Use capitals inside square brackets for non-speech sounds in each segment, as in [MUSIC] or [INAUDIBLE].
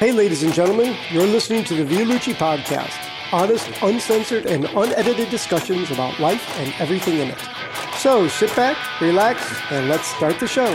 Hey, ladies and gentlemen, you're listening to the Vialucci Podcast. Honest, uncensored, and unedited discussions about life and everything in it. So sit back, relax, and let's start the show.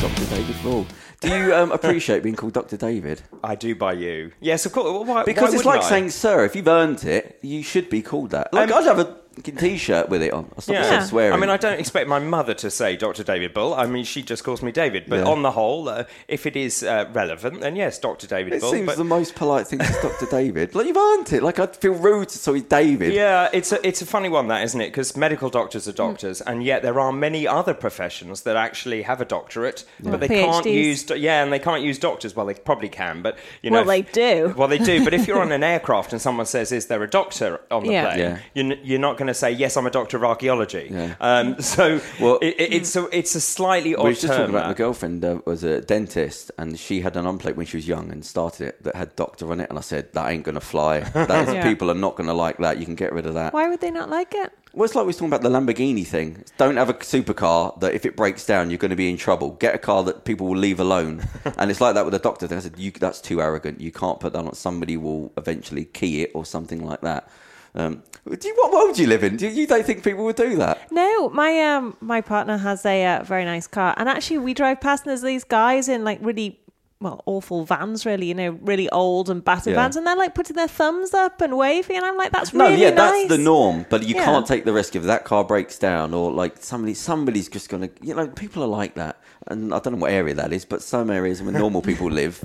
Dr. David Bull. Do you um, appreciate being called Dr. David? I do by you. Yes, of course. Why, Because why it's like I? saying, sir, if you've earned it, you should be called that. Like, Um, I'd have a fucking t-shirt with it on. I'll stop Yeah. swearing. I mean, I don't expect my mother to say Dr. David Bull. I mean, she just calls me David. But Yeah. on the whole, uh, if it is uh, relevant, then yes, Dr. David it Bull. seems but the most polite thing to Dr. David. Like, you've earned it. Like, I'd feel rude to say David. yeah, it's a it's a funny one, that isn't it? Because medical doctors are doctors, and yet there are many other professions that actually have a doctorate, but they can't PhDs. use do- yeah, and they can't use doctors. Well, they probably can, but you know, Well, they do. Well, they do, but if you're on an [LAUGHS] aircraft and someone says, "Is there a doctor on the Yeah. plane?" Yeah. You're, n- you're not going to say, "Yes, I'm a doctor of archaeology." Yeah. Um, so Well- it, it- it's a it's a slightly odd We were just term. talking about my girlfriend uh, was a dentist, and she had an unplate when she was young and started it that had doctor on it. And I said, "That ain't gonna fly. That is, [LAUGHS] Yeah. People are not gonna like that. You can get rid of that." Why would they not like it? Well, it's like we were talking about the Lamborghini thing. Don't have a supercar that if it breaks down, you're going to be in trouble. Get a car that people will leave alone. [LAUGHS] and it's like that with the doctor thing. I said, you, that's too arrogant. You can't put that on. Somebody will eventually key it or something like that. Um, do you, what world do you live in? Do you, you don't think people would do that? No, my um my partner has a uh, very nice car, and actually we drive past and there's these guys in like really well awful vans, really, you know, really old and battered Yeah. vans, and they're like putting their thumbs up and waving, and I'm like, that's really. No, really yeah, nice. that's the norm. But you Yeah. can't take the risk if that car breaks down or like somebody, somebody's just going to, you know, people are like that. And I don't know what area that is, but some areas where normal people [LAUGHS] live,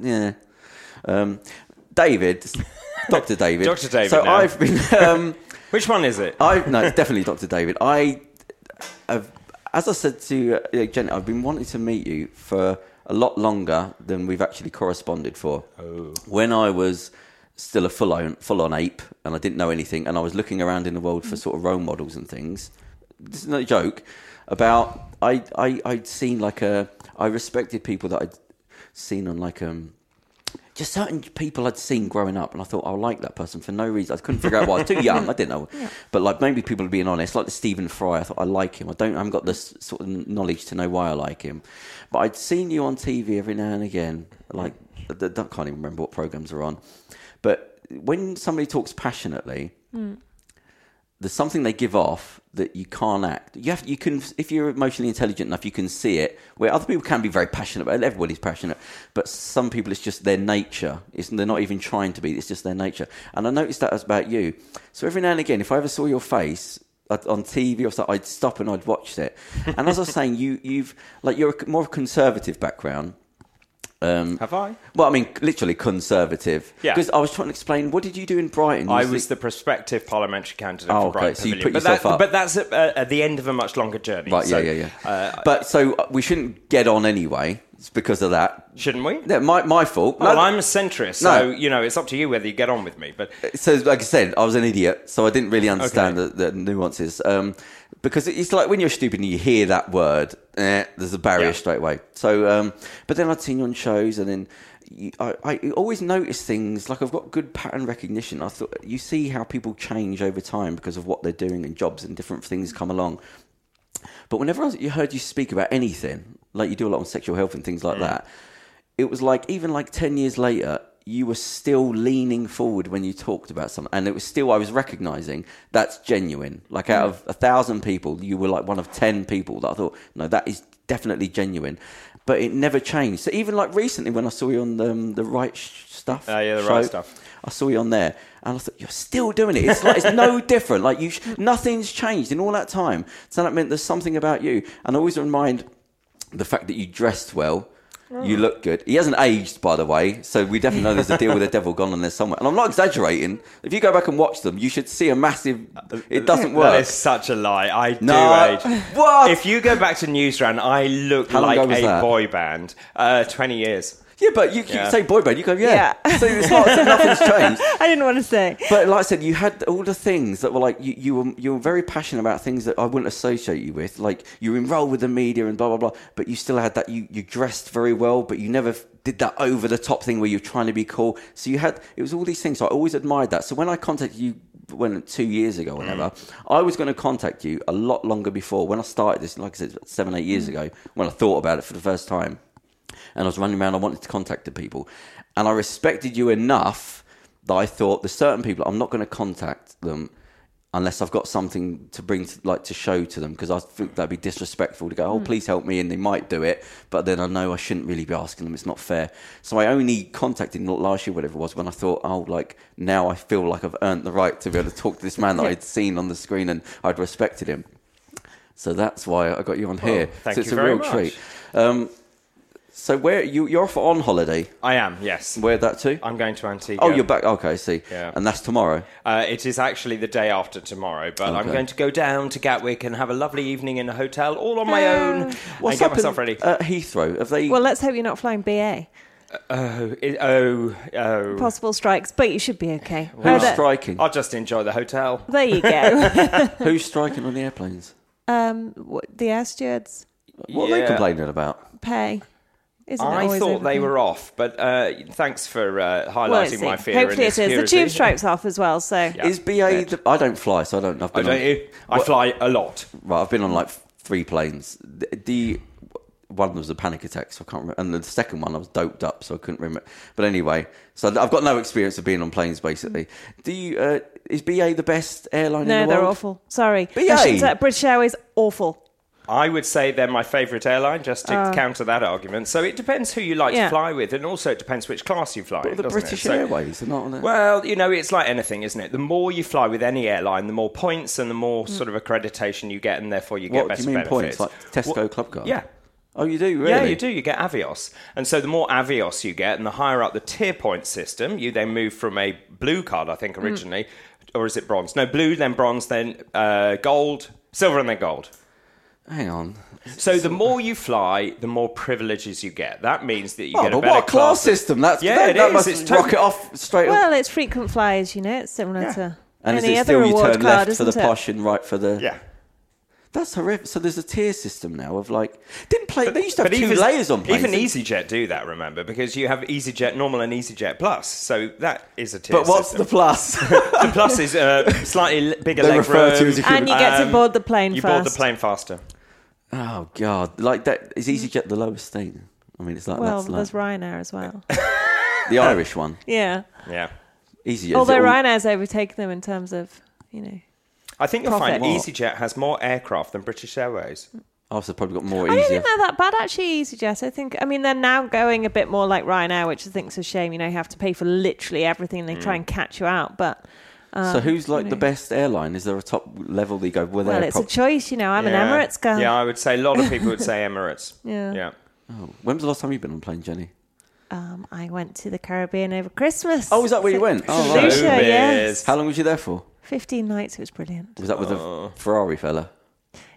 yeah. Um, David, [LAUGHS] Dr. David. Dr. David So now. I've been, um, [LAUGHS] Which one is it? I no, it's definitely Dr. David. I, have, as I said to uh, Jenny, I've been wanting to meet you for a lot longer than we've actually corresponded for. Oh. When I was still a full on full on ape and I didn't know anything, and I was looking around in the world for sort of role models and things. This is not a joke. About I I I'd seen like a I respected people that I'd seen on like um just certain people I'd seen growing up, and I thought I like that person for no reason. I couldn't figure out why. I was too [LAUGHS] young. I didn't know, but like maybe people are being honest. Like the Stephen Fry, I thought I like him. I don't. I haven't got this sort of knowledge to know why I like him, but I'd seen you on TV every now and again. Like I can't even remember what programs are on, but when somebody talks passionately, hmm. There's something they give off that you can't act. You have, you can, if you're emotionally intelligent enough, you can see it. Where other people can be very passionate, but everybody's passionate. But some people, it's just their nature. It's, they're not even trying to be. It's just their nature. And I noticed that about you. So every now and again, if I ever saw your face on TV or something, I'd stop and I'd watch it. And as I was [LAUGHS] saying, you, you've like you're more of a conservative background. Um, Have I? well, I mean, literally conservative. Yeah. Because I was trying to explain, what did you do in Brighton? You I was the prospective parliamentary candidate Oh, for okay, Brighton so you put but, yourself that, up. but that's at, uh, at the end of a much longer journey. Right, So, yeah, yeah, yeah. uh, but so uh, we shouldn't get on anyway. It's because of that. shouldn't we? Yeah, my, my fault. well, No, I'm a centrist, so No. you know it's up to you whether you get on with me. But so, like I said, I was an idiot, so I didn't really understand Okay. the, the nuances. Um, because it's like when you're stupid and you hear that word, eh, there's a barrier Yeah. straight away. So, um, but then I'd seen you on shows, and then you, I, I always notice things like I've got good pattern recognition. I thought you see how people change over time because of what they're doing and jobs and different things come along. But whenever I was- you heard you speak about anything, like you do a lot on sexual health and things like that, it was like even like 10 years later, you were still leaning forward when you talked about something. And it was still, I was recognizing that's genuine. Like out of a thousand people, you were like one of 10 people that I thought, no, that is definitely genuine. But it never changed. So even like recently when I saw you on the, um, the Wright sh- Stuff. Oh, yeah, the show, Wright Stuff. I saw you on there, and I thought you're still doing it. It's like it's no [LAUGHS] different. Like you, sh- nothing's changed in all that time. So that meant there's something about you. And I always remind the fact that you dressed well. You look good. He hasn't aged, by the way, so we definitely know there's a deal with the [LAUGHS] devil gone on there somewhere. And I'm not exaggerating. If you go back and watch them, you should see a massive. It doesn't [LAUGHS] work. is such a lie. I No. do age. What? If you go back to Newsround, I look How like a that? boy band. Uh, Twenty years. Yeah, but you, Yeah. you say boy band, you go yeah. Yeah. So it's not. So nothing's [LAUGHS] changed. I didn't want to say. But like I said, you had all the things that were like you, you were you were very passionate about things that I wouldn't associate you with. Like you were enrolled with the media and blah blah blah. But you still had that. You you dressed very well, but you never did that over the top thing where you're trying to be cool. So you had it was all these things. So I always admired that. So when I contacted you when two years ago, mm. whenever I was going to contact you a lot longer before when I started this. Like I said, seven eight years mm. ago, when I thought about it for the first time, and I was running around. I wanted to contact the people, and I respected you enough that I thought there's certain people I'm not going to contact them unless I've got something to bring to, like to show to them because I think that'd be disrespectful to go oh please help me and they might do it but then I know I shouldn't really be asking them it's not fair. So I only contacted them last year whatever it was when I thought oh like now I feel like I've earned the right to be able to talk to this man that [LAUGHS] I'd seen on the screen and I'd respected him. So that's why I got you on here. Thank so it's you a very real much. treat um, so where you you're off on holiday I am, yes. where that to I'm going to Antigua. oh you're back okay I see Yeah. and that's tomorrow Uh, it is actually the day after tomorrow, but I'm Okay. going to go down to Gatwick and have a lovely evening in a hotel all on my own and what's get happened myself ready. at Heathrow have they Well, let's hope you're not flying BA. oh, it- oh, oh. Possible strikes, but you should be okay. Oh, who's that- striking I'll just enjoy the hotel. there you go. [LAUGHS] Who's striking on the airplanes? um, what, the air stewards What are they Yeah. complaining about? pay. Isn't I always thought they were off, but uh, thanks for uh, highlighting let's my see. fear. Hopefully it is. The tube strikes off as well, so Yeah. Is BA? The, I don't fly, so I don't. I've Oh, been don't on, you? I What- fly a lot. Right, I've been on like three planes. The, the one was a panic attack, so I can't remember, and the second one I was doped up, so I couldn't remember. But anyway, so I've got no experience of being on planes. Basically, do you? Uh, is BA the best airline no, in the world? No, they're awful. Sorry, BA? I shouldn't say- British Airways awful. I would say they're my favourite airline, just to counter that argument. So it depends who you like Uh. Yeah. to fly with, and also it depends which class you fly. But in, the doesn't it? British So- Airways are not on it. Well, you know, it's like anything, isn't it? The more you fly with any airline, the more points and the more sort of accreditation you get, and therefore you get what do better you mean benefits. points? Like Tesco Well, Club Card? Yeah. Oh, you do really? Yeah, you do. You get Avios. And so the more Avios you get, and the higher up the tier point system, you then move from a blue card, I think, originally, or is it bronze? No, blue, then bronze, then uh, gold, silver, and then gold. Hang on. So the more you fly, the more privileges you get. That means that you Oh, get a better what a class class. system? That's Yeah, that, it that is. must It's rock totally- it off straight. up. Well, it's frequent flyers, you know. It's similar to and is any it other still you reward turn card, left for the it? posh and right for the? Yeah. That's horrific. So there's a tier system now of like didn't play. they used to have two even, layers on planes. even EasyJet do that, remember? Because you have EasyJet Normal and EasyJet Plus. So that is a tier But what's system. the plus? [LAUGHS] the plus is uh, slightly l- bigger They leg refer to as a And you get to Um, board the plane You first. board the plane faster. Oh god, like that is EasyJet the lowest thing? I mean, it's like Well, that's there's like Ryanair as well. [LAUGHS] the Irish one. yeah. Yeah. EasyJet. Although is it all- Ryanair's overtaken them in terms of, you know. I think you'll find Profit. EasyJet has more aircraft than British Airways. Oh, so probably got more I don't easier. think they're that bad actually, EasyJet. I think, I mean, they're now going a bit more like Ryanair, which I think's a shame. You know, you have to pay for literally everything. They Mm. try and catch you out, but so who's like you the best airline? Is there a top level that you go? Well, well, it's prob- a choice. You know, I'm Yeah. an Emirates girl. Yeah, I would say a lot of people would say [LAUGHS] Emirates. Yeah. Yeah. oh, when was the last time you've been on a plane, Jenny? Um, I went to the Caribbean over Christmas. Oh, is that where you went? Oh, right. Lucia, yes. How long was you there for? 15 nights. It was brilliant. Was that with Oh. a Ferrari fella?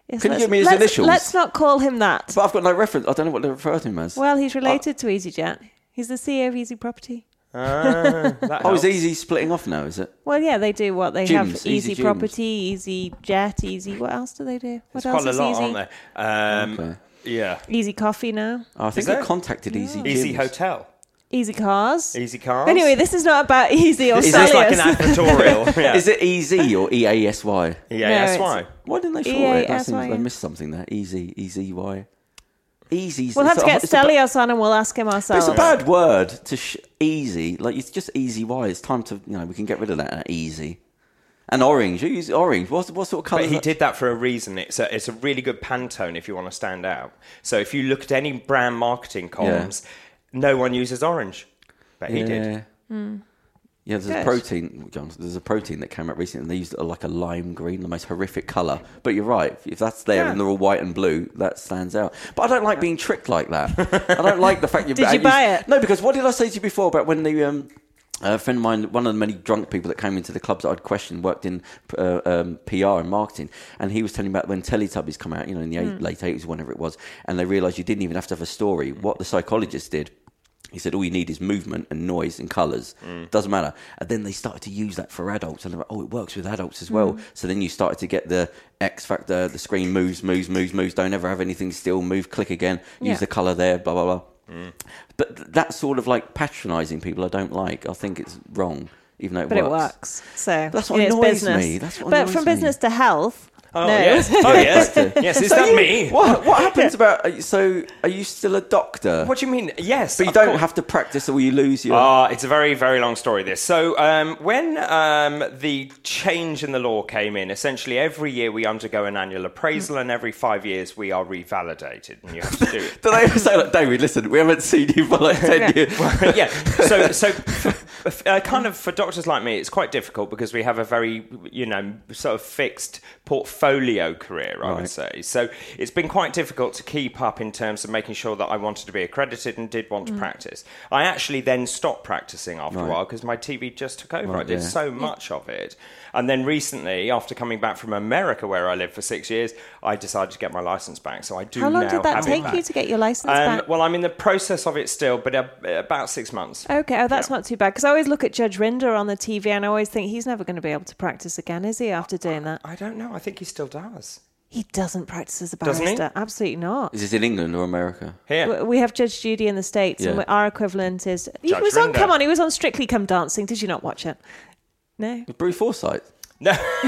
Yes, Can you give me his let's- initials? Let's not call him that. But I've got no reference. I don't know what they refer to him as. Well, he's related to EasyJet. He's the CEO of Easy Property. Ah, [LAUGHS] oh, helps. is Easy splitting off now? Is it? Well, yeah, they do what they have: Gyms, Easy, Easy gyms. Property, Easy Jet, Easy. What else do they do? What There's else quite a is lot, Easy? aren't there? Um, Okay. Yeah. Easy Coffee now. Oh, I think there? I contacted Easy. Easy Gyms. Hotel. Easy Cars. Easy cars. Anyway, this is not about [LAUGHS] Easy or Is Is this this like an Stelios. advertorial? [LAUGHS] yeah. Is it Easy or E A S Y? Yeah, No, that's it's- why. Why didn't they short it? That EASY, they missed something there. Easy, Easy Y. Easy. We'll have to a- get it's a Stelios on and we'll ask him ourselves. It's a bad word to sh- easy. Like it's just easy. Why? It's time to you know we can get rid of that. uh, easy. And orange. You use orange. What's what sort of colour? But he did that for a reason. It's a, it's a really good Pantone if you want to stand out. So if you look at any brand marketing columns, no one uses orange. But he did. Yeah, there's a protein, John. There's a protein that came out recently, and they used like a lime green, the most horrific color. But you're right. If that's there Yeah. and they're all white and blue, that stands out. But I don't like being tricked like that. [LAUGHS] I don't like the fact you. Did you buy it? No, because what did I say to you before about when the um, a friend of mine, one of the many drunk people that came into the clubs that I'd questioned, worked in uh, um, PR and marketing, and he was telling me about when Teletubbies come out, you know, in the Hmm. eight, late eighties, whenever it was, and they realised you didn't even have to have a story. What the psychologist did. He said all you need is movement and noise and colours. Mm. Doesn't matter. And then they started to use that for adults, and they're like, oh, it works with adults as well. Mm. So then you started to get the X factor. The screen moves, moves, moves, moves. Don't ever have anything still. Move, click again. Use Yeah. the colour there. Blah blah blah. Mm. But th- that sort of like patronising people, I don't like. I think it's wrong. even though it but works. it works. So That's what it's annoys business. me. That's what but from me. business to health. Oh no. yes, oh [LAUGHS] yes, yes. Is that me? What what happens about? are you- So are you still a doctor? What do you mean? Yes, but you of don't course. have to practice, or you lose your. Ah, it's a very, very long story. This. So, um, when um, the change in the law came in, essentially every year we undergo an annual appraisal, and every five years we are revalidated, and you have to do [LAUGHS] it. do they say like, David? Listen, we haven't seen you for like ten [LAUGHS] years. yeah. So, so uh, kind of for doctors like me, it's quite difficult because we have a very, you know, sort of fixed portfolio career, I would say. So it's been quite difficult to keep up in terms of making sure that I wanted to be accredited and did want to practice. I actually then stopped practicing after a while because my TV just took over. Right, I did yeah. so much of it. And then recently, after coming back from America, where I lived for six years, I decided to get my license back. So I do How long now did that take you to get your license Um, back? well, I'm in the process of it still, but uh, about six months. Okay, oh, that's Yeah. not too bad. Because I always look at Judge Rinder on the TV and I always think he's never going to be able to practice again, is he, after doing that? I don't know. I think he still does. He doesn't practice as a Doesn't he? barrister. Absolutely not. Is this in England or America? Here. W- We have Judge Judy in the States, and Yeah. we- our equivalent is. He Judge was on, Rinder. come on, he was on Strictly Come Dancing. Did you not watch it? No. Bruce Forsyth. No. [LAUGHS]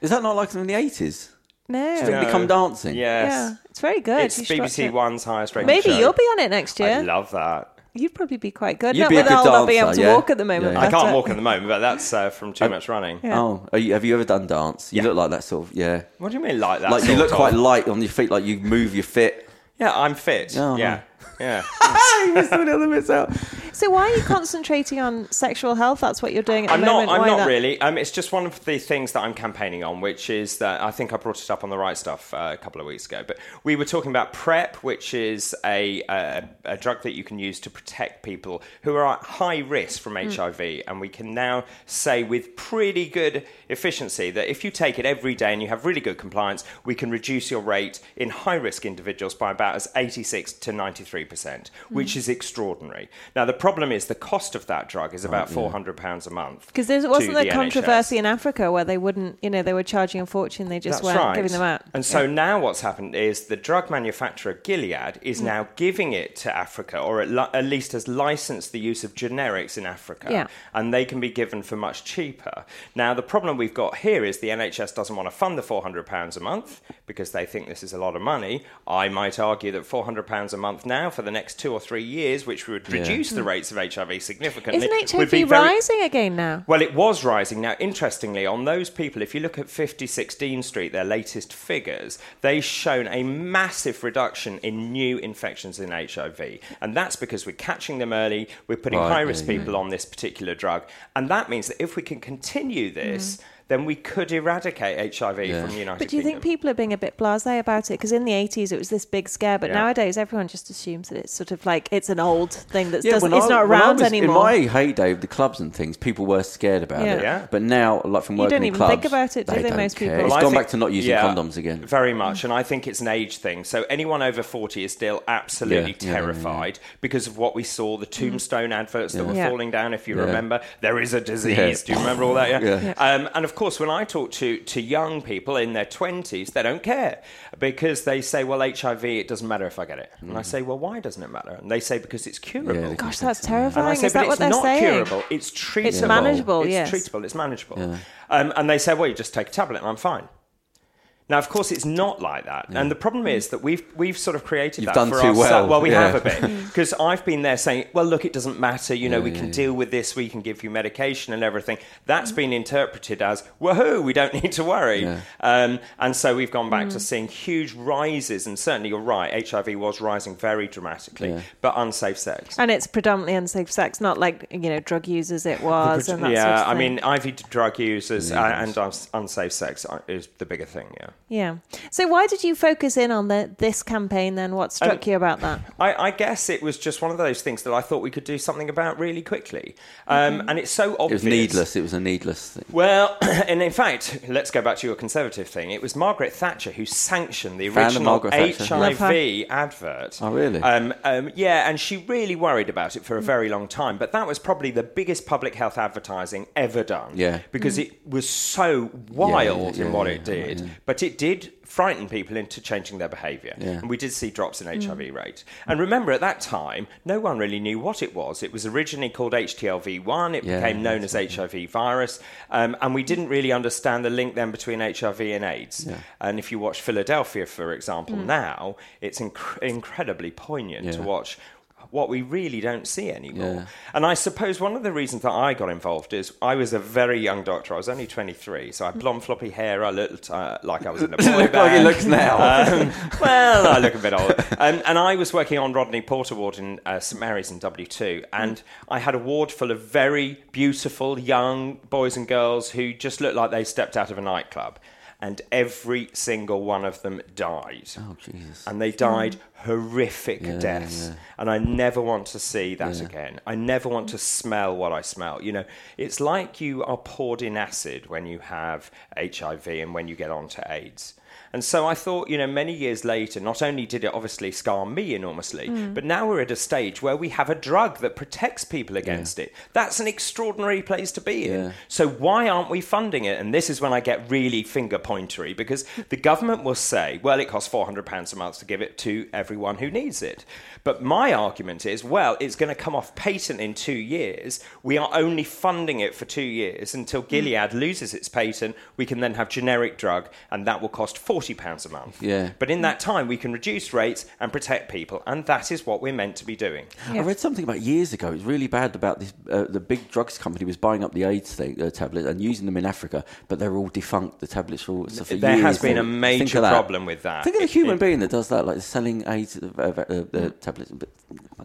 Is that not like in the eighties? No. Strictly Come Dancing. Yes. Yeah, it's very good. It's You should watch BBC it. One's highest rated Maybe show. you'll be on it next year. I year. love that. You'd probably be quite good. You'd not be a with good all not being able dancer, to yeah. walk at the moment. Yeah. I but, can't uh, walk at the moment, but that's uh, from too much running. Yeah. Oh, are you, have you ever done dance? You Yeah. look like that sort of yeah. What do you mean like that? like you sort look of? quite light on your feet. Like you move your fit. Yeah, I'm fit. Oh, yeah. Yeah. [LAUGHS] [LAUGHS] you missed all the other bits out. So why are you concentrating on sexual health? That's what you're doing at I'm the not. moment. I'm Why not that? really. Um, it's just one of the things that I'm campaigning on, which is that I think I brought it up on the Wright Stuff uh, a couple of weeks ago. But we were talking about PrEP, which is a, a a drug that you can use to protect people who are at high risk from HIV, and we can now say with pretty good efficiency that if you take it every day and you have really good compliance, we can reduce your rate in high risk individuals by about as 86 to 93 percent, which is extraordinary. Now the problem is the cost of that drug is about 400 pounds a month. Because there wasn't the there controversy NHS. in Africa where they wouldn't, you know, they were charging a fortune. They just That's weren't right. giving them out. And so Yeah. now what's happened is the drug manufacturer Gilead is Mm. now giving it to Africa, or at, li- at least has licensed the use of generics in Africa, Yeah. and they can be given for much cheaper. Now the problem we've got here is the NHS doesn't want to fund the four hundred pounds a month because they think this is a lot of money. I might argue that four hundred pounds a month now for the next two or three years, which would reduce the rates of HIV significantly. Isn't would be HIV very- rising again now? well, it was rising. Now, interestingly, on those people, if you look at 56 Dean Street, their latest figures, they've shown a massive reduction in new infections in HIV. And that's because we're catching them early, we're putting Right, high risk yeah, yeah. people on this particular drug. And that means that if we can continue this, mm. Then we could eradicate HIV Yeah. from the United States. But do you think people are being a bit blasé about it? Because in the 80s it was this big scare, but Yeah. nowadays everyone just assumes that it's sort of like it's an old thing that Yeah, doesn't, when it's I- not when I around was anymore. In my heyday, with the clubs and things, people were scared about Yeah. it. Yeah. But now, like from You working don't in even clubs, think about it, do they, don't most care. people? It's Well, I gone think- back to not using yeah, condoms again. Very much, and I think it's an age thing. So anyone over forty is still absolutely Yeah, yeah, yeah, terrified because of what we saw, the tombstone adverts that were Yeah. falling down. If you Yeah. remember, there is a disease. Yeah. Do you remember all that? Yeah. [LAUGHS] Yeah. Yeah. Um, and of course, when I talk to to young people in their twenties, they don't care because they say, "Well, HIV, it doesn't matter if I get it." And I say, "Well, why doesn't it matter?" And they say, "Because it's curable." Yeah, Gosh, that's terrifying. And I say, Is but that what it's they're not saying? curable. It's treatable. It's manageable, It's yes. treatable. It's manageable. Um, and they say, well, you just take a tablet and I'm fine. Now, of course, it's not like that, and the problem is that we've we've sort of created You've that done for too ourselves. well, Well, we yeah. have a bit [LAUGHS] because I've been there saying, "Well, look, it doesn't matter. You know, Yeah, we yeah, can yeah. deal with this. We can give you medication and everything." That's been interpreted as, "Woohoo! We don't need to worry." Yeah. Um, and so we've gone back to seeing huge rises, and certainly you're right. HIV was rising very dramatically, Yeah. but unsafe sex. And it's predominantly unsafe sex, not like, you know, drug users it was. and that yeah, sort of I mean, IV drug users uh, and uns- unsafe sex is the bigger thing. Yeah, Yeah. So why did you focus in on the, this campaign then? What struck Um, you about that? I, I guess it was just one of those things that I thought we could do something about really quickly, um, and it's so obvious. It was needless. It was a needless thing. Well, [CLEARS THROAT] and in fact, let's go back to your conservative thing. It was Margaret Thatcher who sanctioned the original Margaret Thatcher. Love her. HIV advert. Oh, really? Um, um, yeah, and she really worried about it for a very long time. But that was probably the biggest public health advertising ever done. Yeah. Because it was so wild yeah, in what yeah, it did. yeah. But it did frighten people into changing their behaviour. Yeah. And we did see drops in HIV rate. And remember, at that time, no one really knew what it was. It was originally called HTLV1, it Yeah, became known that's as HIV virus, um, and we didn't really understand the link then between HIV and AIDS. Yeah. And if you watch Philadelphia, for example, now, it's inc- incredibly poignant to watch what we really don't see anymore. Yeah. And I suppose one of the reasons that I got involved is I was a very young doctor. I was only 23, so I had blonde floppy hair. I looked uh, like I was in a [LAUGHS] boy Look like band. he looks now. Um, [LAUGHS] well, I look a bit old. Um, and I was working on Rodney Porter Ward in uh, St Mary's in W2, and I had a ward full of very beautiful young boys and girls who just looked like they stepped out of a nightclub. And every single one of them died. oh Jesus! And they died horrific Yeah, deaths. yeah. And I never want to see that Yeah. again. I never want to smell what I smell. You know, it's like you are poured in acid when you have HIV and when you get onto AIDS. And so I thought, you know, many years later, not only did it obviously scar me enormously, hmm. but now we're at a stage where we have a drug that protects people against it. That's an extraordinary place to be in. Yeah. So why aren't we funding it? And this is when I get really finger pointery because the government will say, well, it costs £400 a month to give it to everyone who needs it. But my argument is, well, it's going to come off patent in two years. We are only funding it for two years until hmm. Gilead loses its patent. We can then have generic drug, and that will cost £40 a month. Yeah. But in that time, we can reduce rates and protect people, and that is what we're meant to be doing. I read something about years ago. It was really bad about this. Uh, the big drugs company was buying up the AIDS thing, uh, tablets and using them in Africa, but they're all defunct. The tablets are all. So for There years, has been a major problem with that. Think of a human it- being that does that, like selling AIDS uh, uh, uh, uh, tablets, but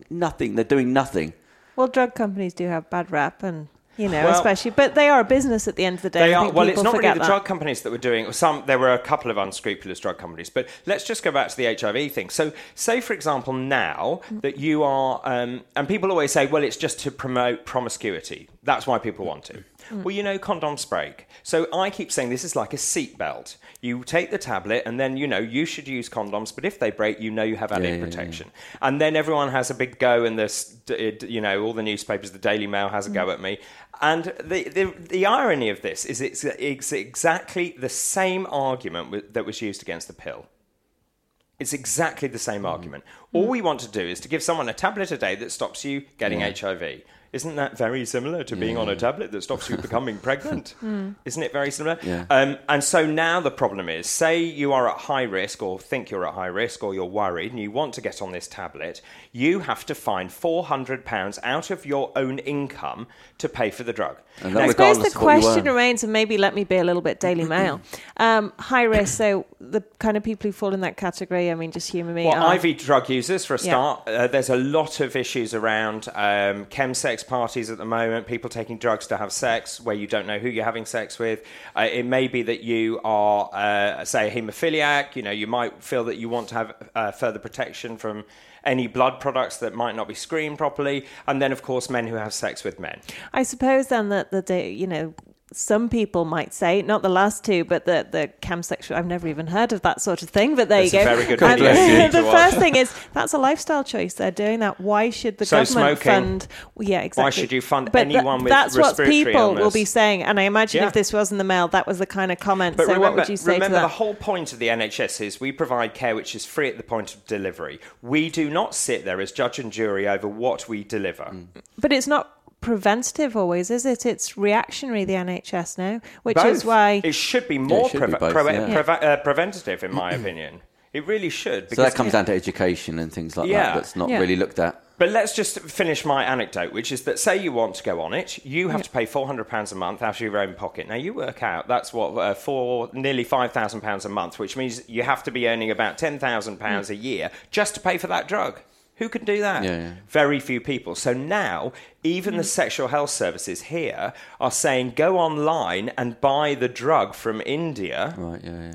nothing. They're doing nothing. Well, drug companies do have bad rap, and you know, Well- especially, but they are a business at the end of the day. They are, well, it's not really the that. drug companies that were doing some. There were a couple of unscrupulous drug companies, but let's just go back to the HIV thing. So, say for example, now mm. that you are, um, and people always say, well, it's just to promote promiscuity. That's why people want it. Mm. Well, you know, condoms break. So I keep saying this is like a seatbelt. You take the tablet, and then you know you should use condoms. But if they break, you know you have added Yeah, yeah, yeah. protection. And then everyone has a big go, and this, you know, all the newspapers, the Daily Mail has a go mm. at me. And the, the, the irony of this is it's, it's exactly the same argument that was used against the pill. It's exactly the same mm-hmm. argument. All we want to do is to give someone a tablet a day that stops you getting HIV. Isn't that very similar to being on a tablet that stops you [LAUGHS] becoming pregnant? [LAUGHS] Isn't it very similar? Yeah. Um, and so now the problem is say you are at high risk or think you're at high risk or you're worried and you want to get on this tablet, you have to find £400 out of your own income to pay for the drug. And Now, I suppose the of what you question remains, and maybe let me be a little bit Daily [LAUGHS] Mail. Um, high risk, so the kind of people who fall in that category, I mean, just humour me. Well, are- IV drug users, for a Yeah. start, uh, there's a lot of issues around um, chemsex parties at the moment, people taking drugs to have sex where you don't know who you're having sex with. Uh, it may be that you are, uh, say, a haemophiliac. You know, you might feel that you want to have uh, further protection from any blood products that might not be screened properly. And then, of course, men who have sex with men. I suppose then that the day, you know, some people might say, not the last two, but the the camsexual. I've never even heard of that sort of thing, but there That's you a go. very good And video for you to the first thing is that's a lifestyle choice. They're doing that. Why should the So government smoking. fund? Well, yeah, exactly. Why should you fund but tha- anyone with That's what respiratory people will be saying. And I imagine Yeah. if this was in the mail, that was the kind of comment. But so remember, what would you say remember to that? the whole point of the NHS is we provide care which is free at the point of delivery. We do not sit there as judge and jury over what we deliver. Mm. But it's not preventative always, is it? It's reactionary, the NHS now, which Both. is why. it should be more should be both, preve- yeah. preve- uh, preventative, in my opinion. It really should. So because- that comes down to education and things like Yeah. that. That's not Yeah. really looked at. But let's just finish my anecdote, which is that say you want to go on it, you have to pay four hundred pounds a month out of your own pocket. Now you work out that's what uh, for nearly five thousand pounds a month, which means you have to be earning about ten thousand pounds a year just to pay for that drug. Who can do that? Yeah, yeah. Very few people. So now, even the mm. sexual health services here are saying go online and buy the drug from India Right, yeah, yeah.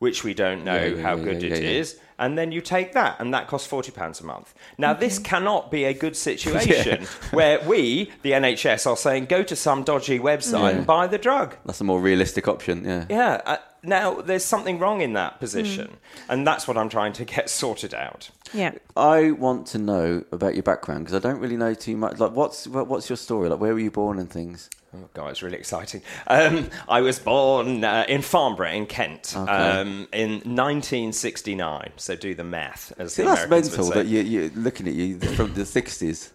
which we don't know Yeah, yeah, how yeah, good yeah, it is, yeah, yeah. and then you take that, and that costs forty pounds a month. Now, this cannot be a good [LAUGHS] situation where we, the NHS, are saying go to some dodgy website and buy the drug. That's a more realistic option, yeah. Yeah. Uh, Now, there's something wrong in that position, and that's what I'm trying to get [LAUGHS] sorted out. Yeah. I want to know about your background because I don't really know too much. Like, what's what's your story? Like, where were you born and things? Oh God, it's really exciting. Um, I was born uh, in Farnborough in Kent Okay. um, in 1969. So do the math, as See, the that's Americans mental would say. that you, you're looking at you from the 60s.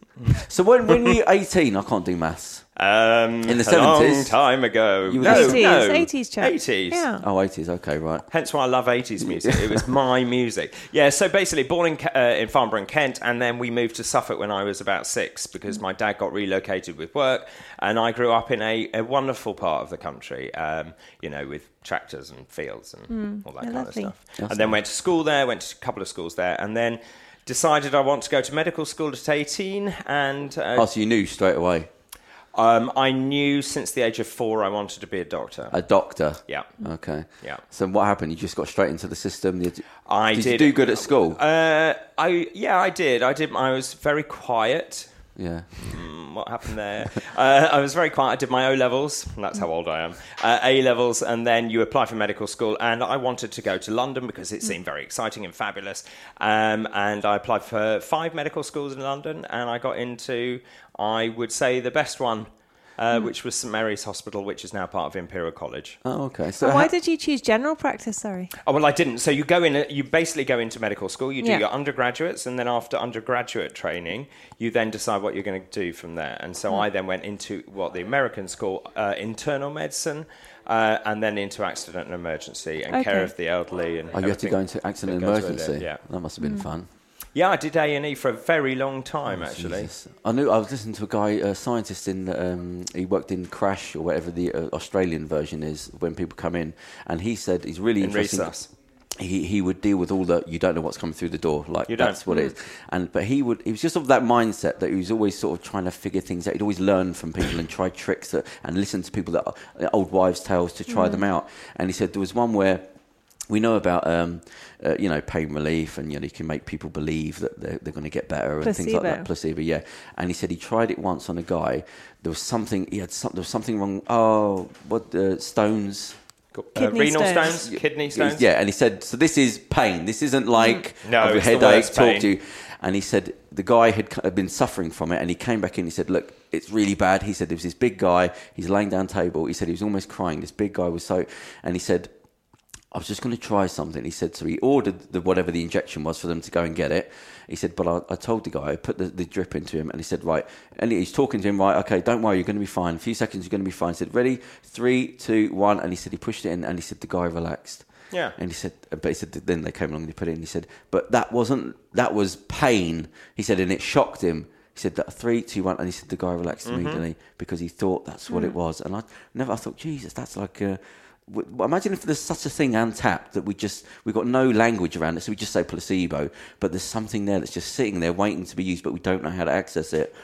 So when, when you're 18, I can't do maths. Um, In the a long time ago. You were no, listening- no, 80s, 80s chap. 80s. Yeah. Oh, 80s, okay, right. Hence why I love 80s music. It was [LAUGHS] my music. Yeah, so basically, born in, uh, in Farnborough in Kent, and then we moved to Suffolk when I was about six because my dad got relocated with work, and I grew up in a, a wonderful part of the country, um, you know, with tractors and fields and all that yeah, kind lovely. of stuff. That's and then went to school there, went to a couple of schools there, and then decided I want to go to medical school at 18, and uh, Oh, so you knew straight away. um, I knew since the age of four I wanted to be a doctor. A doctor. yeah. Okay. Yeah. So what happened? You just got straight into the system? Did, I did, did. you do good at school? Uh, I yeah, I did. I did. I was very quiet. Yeah. Mm, What happened there? [LAUGHS] uh, I was very quiet. I did my O levels. That's how old I am. Uh, A levels, and then you apply for medical school. And I wanted to go to London because it seemed very exciting and fabulous. Um, and I applied for five medical schools in London, and I got into, I would say, the best one. Uh, Which was St Mary's Hospital, which is now part of Imperial College. Oh, okay. So And why ha- did you choose general practice? Sorry. Oh well, I didn't. So you go in. You basically go into medical school. You do Yeah. your undergraduates, and then after undergraduate training, you then decide what you're going to do from there. And so I then went into what the Americans call uh, internal medicine, uh, and then into accident and emergency and care of the elderly. And Oh, you had to go into accident and goes with it, emergency. Yeah, That must have been fun. Yeah. I did A and E for a very long time actually. Oh, Jesus. I knew I was listening to a guy, a scientist in. Um, he worked in Crash or whatever the uh, Australian version is when people come in, and he said he's really In interesting. resus. He he would deal with all the you don't know what's coming through the door like You that's what it is and but he would he was just of that mindset that he was always sort of trying to figure things out he'd always learn from people and try tricks that, and listen to people that are, old wives tales to try them out and he said there was one where we know about um, uh, you know pain relief and you know you can make people believe that they're, they're going to get better and things like Placebo. that placebo yeah and he said he tried it once on a guy there was something he had some, there was something wrong oh what uh, stones Uh, Kidney renal stones. stones, kidney stones. yeah, and he said, so this is pain. This isn't like Mm. No, a headache. Talk to you. And he said the guy had had been suffering from it, and he came back in. He said, "Look, it's really bad." He said there was this big guy. He's laying down table. He said he was almost crying. This big guy was so, and he said, I was just going to try something. He said, so he ordered the, whatever the injection was for them to go and get it. He said, but I, I told the guy, I put the, the drip into him, and he said, right. And he's talking to him, right, okay, don't worry, you're going to be fine. A few seconds, you're going to be fine. He said, ready, three, two, one. And he said, he pushed it in, and he said, the guy relaxed. Yeah. And he said, but he said, then they came along and they put it in. He said, but that wasn't, that was pain. He said, and it shocked him. He said that three, two, one, and he said the guy relaxed Mm-hmm. immediately because he thought that's what it was. And I never, I thought, Jesus, that's like, w- imagine if there's such a thing untapped that we just we've got no language around it, so we just say placebo, but there's something there that's just sitting there waiting to be used, but we don't know how to access it.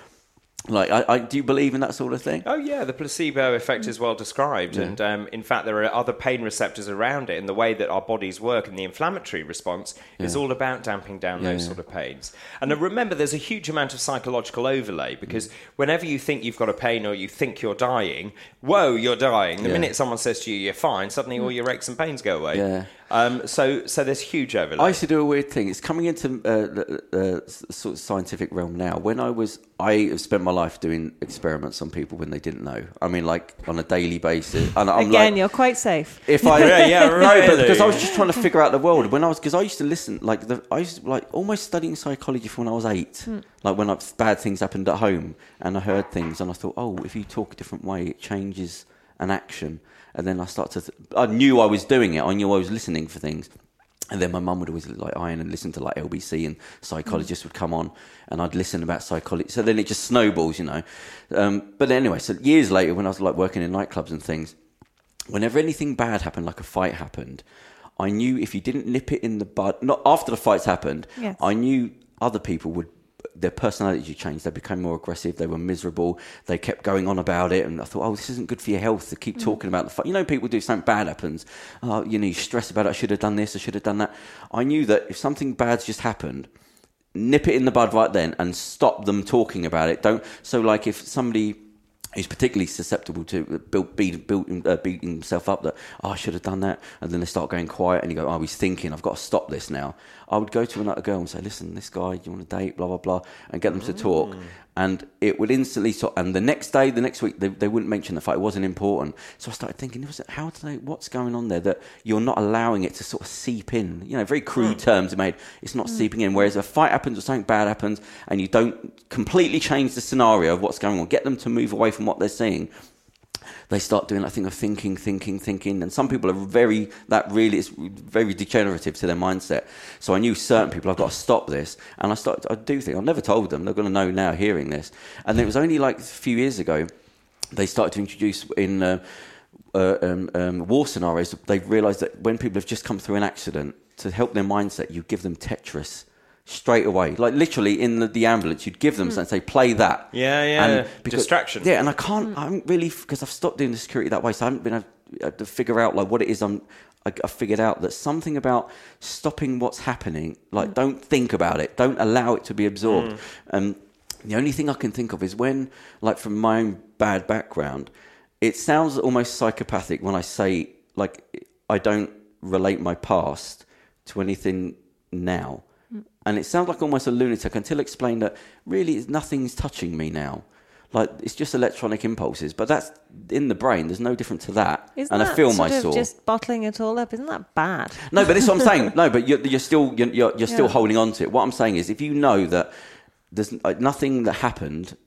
Like, I, I do you believe in that sort of thing? Oh yeah, the placebo effect is well described, and um, in fact, there are other pain receptors around it. And the way that our bodies work and the inflammatory response is all about damping down Yeah, those yeah. sort of pains. And uh, remember, there's a huge amount of psychological overlay because whenever you think you've got a pain or you think you're dying, whoa, you're dying. The Yeah. minute someone says to you you're fine, suddenly all your aches and pains go away. Yeah. Um, so, so there's huge overlap. I used to do a weird thing. It's coming into uh, the, the s- sort of scientific realm now. When I was, I have spent my life doing experiments on people when they didn't know. I mean, like on a daily basis. And I'm Again, like, you're quite safe. if I [LAUGHS] Yeah, yeah, [LAUGHS] no, but because I was just trying to figure out the world when I was because I used to listen like the, I used to, like almost studying psychology from when I was eight, like when like, bad things happened at home and I heard things and I thought, oh, if you talk a different way, it changes an action, and then I started. To th- I knew I was doing it. I knew I was listening for things. And then my mum would always like iron and listen to like LBC and psychologists would come on and I'd listen about psychology. So then it just snowballs, you know. Um, but anyway, so years later when I was like working in nightclubs and things, whenever anything bad happened, like a fight happened, I knew if you didn't nip it in the bud, not after the fights happened, Yes. I knew other people would, their personality changed. They became more aggressive. They were miserable. They kept going on about it. And I thought, oh, this isn't good for your health to keep talking about the fight. You know, people do something bad happens. Oh, you know, you stress about it. I should have done this. I should have done that. I knew that if something bad's just happened, nip it in the bud right then and stop them talking about it. Don't, so like if somebody, He's particularly susceptible to build, beat, build, uh, beating himself up that, oh, I should have done that. And then they start going quiet and you go, oh, he's thinking, I've got to stop this now. I would go to another girl and say, listen, this guy, do you want to date, blah, blah, blah, and get them to talk. Mm. And it would instantly sort and the next day, the next week, they, they wouldn't mention the fact it wasn't important. So I started thinking, was it, how do they, what's going on there that you're not allowing it to sort of seep in? You know, very crude mm. terms are made. It's not mm. seeping in. Whereas a fight happens or something bad happens and you don't completely change the scenario of what's going on, get them to move away from what they're seeing they start doing that thing of thinking, thinking, thinking. And some people are very, that really is very degenerative to their mindset. So I knew certain people, I've got to stop this. And I started, I do think, I've never told them, they're going to know now hearing this. And it was only like a few years ago, they started to introduce in uh, uh, um, um, war scenarios, they've realised that when people have just come through an accident, to help their mindset, you give them Tetris straight away. Like literally in the, the ambulance, you'd give them hmm. something, say, play that. Yeah, yeah. And Distraction. Yeah, and I can't, hmm. I haven't really, because I've stopped doing the security that way, so I haven't been able uh, to figure out like what it is I'm, I, I figured out that something about stopping what's happening, like hmm. don't think about it, don't allow it to be absorbed. Um, the only thing I can think of is when, like from my own bad background, it sounds almost psychopathic when I say, like, I don't relate my past to anything now. And it sounds like almost a lunatic until explained that really nothing's touching me now. Like it's just electronic impulses, but that's in the brain. There's no different to that. Isn't and that I film sort I of saw. just bottling it all up? Isn't that bad? No, but this is what I'm saying. [LAUGHS] No, but you're, you're still you're, you're, you're still Yeah. holding on to it. What I'm saying is, if you know that there's like, nothing that happened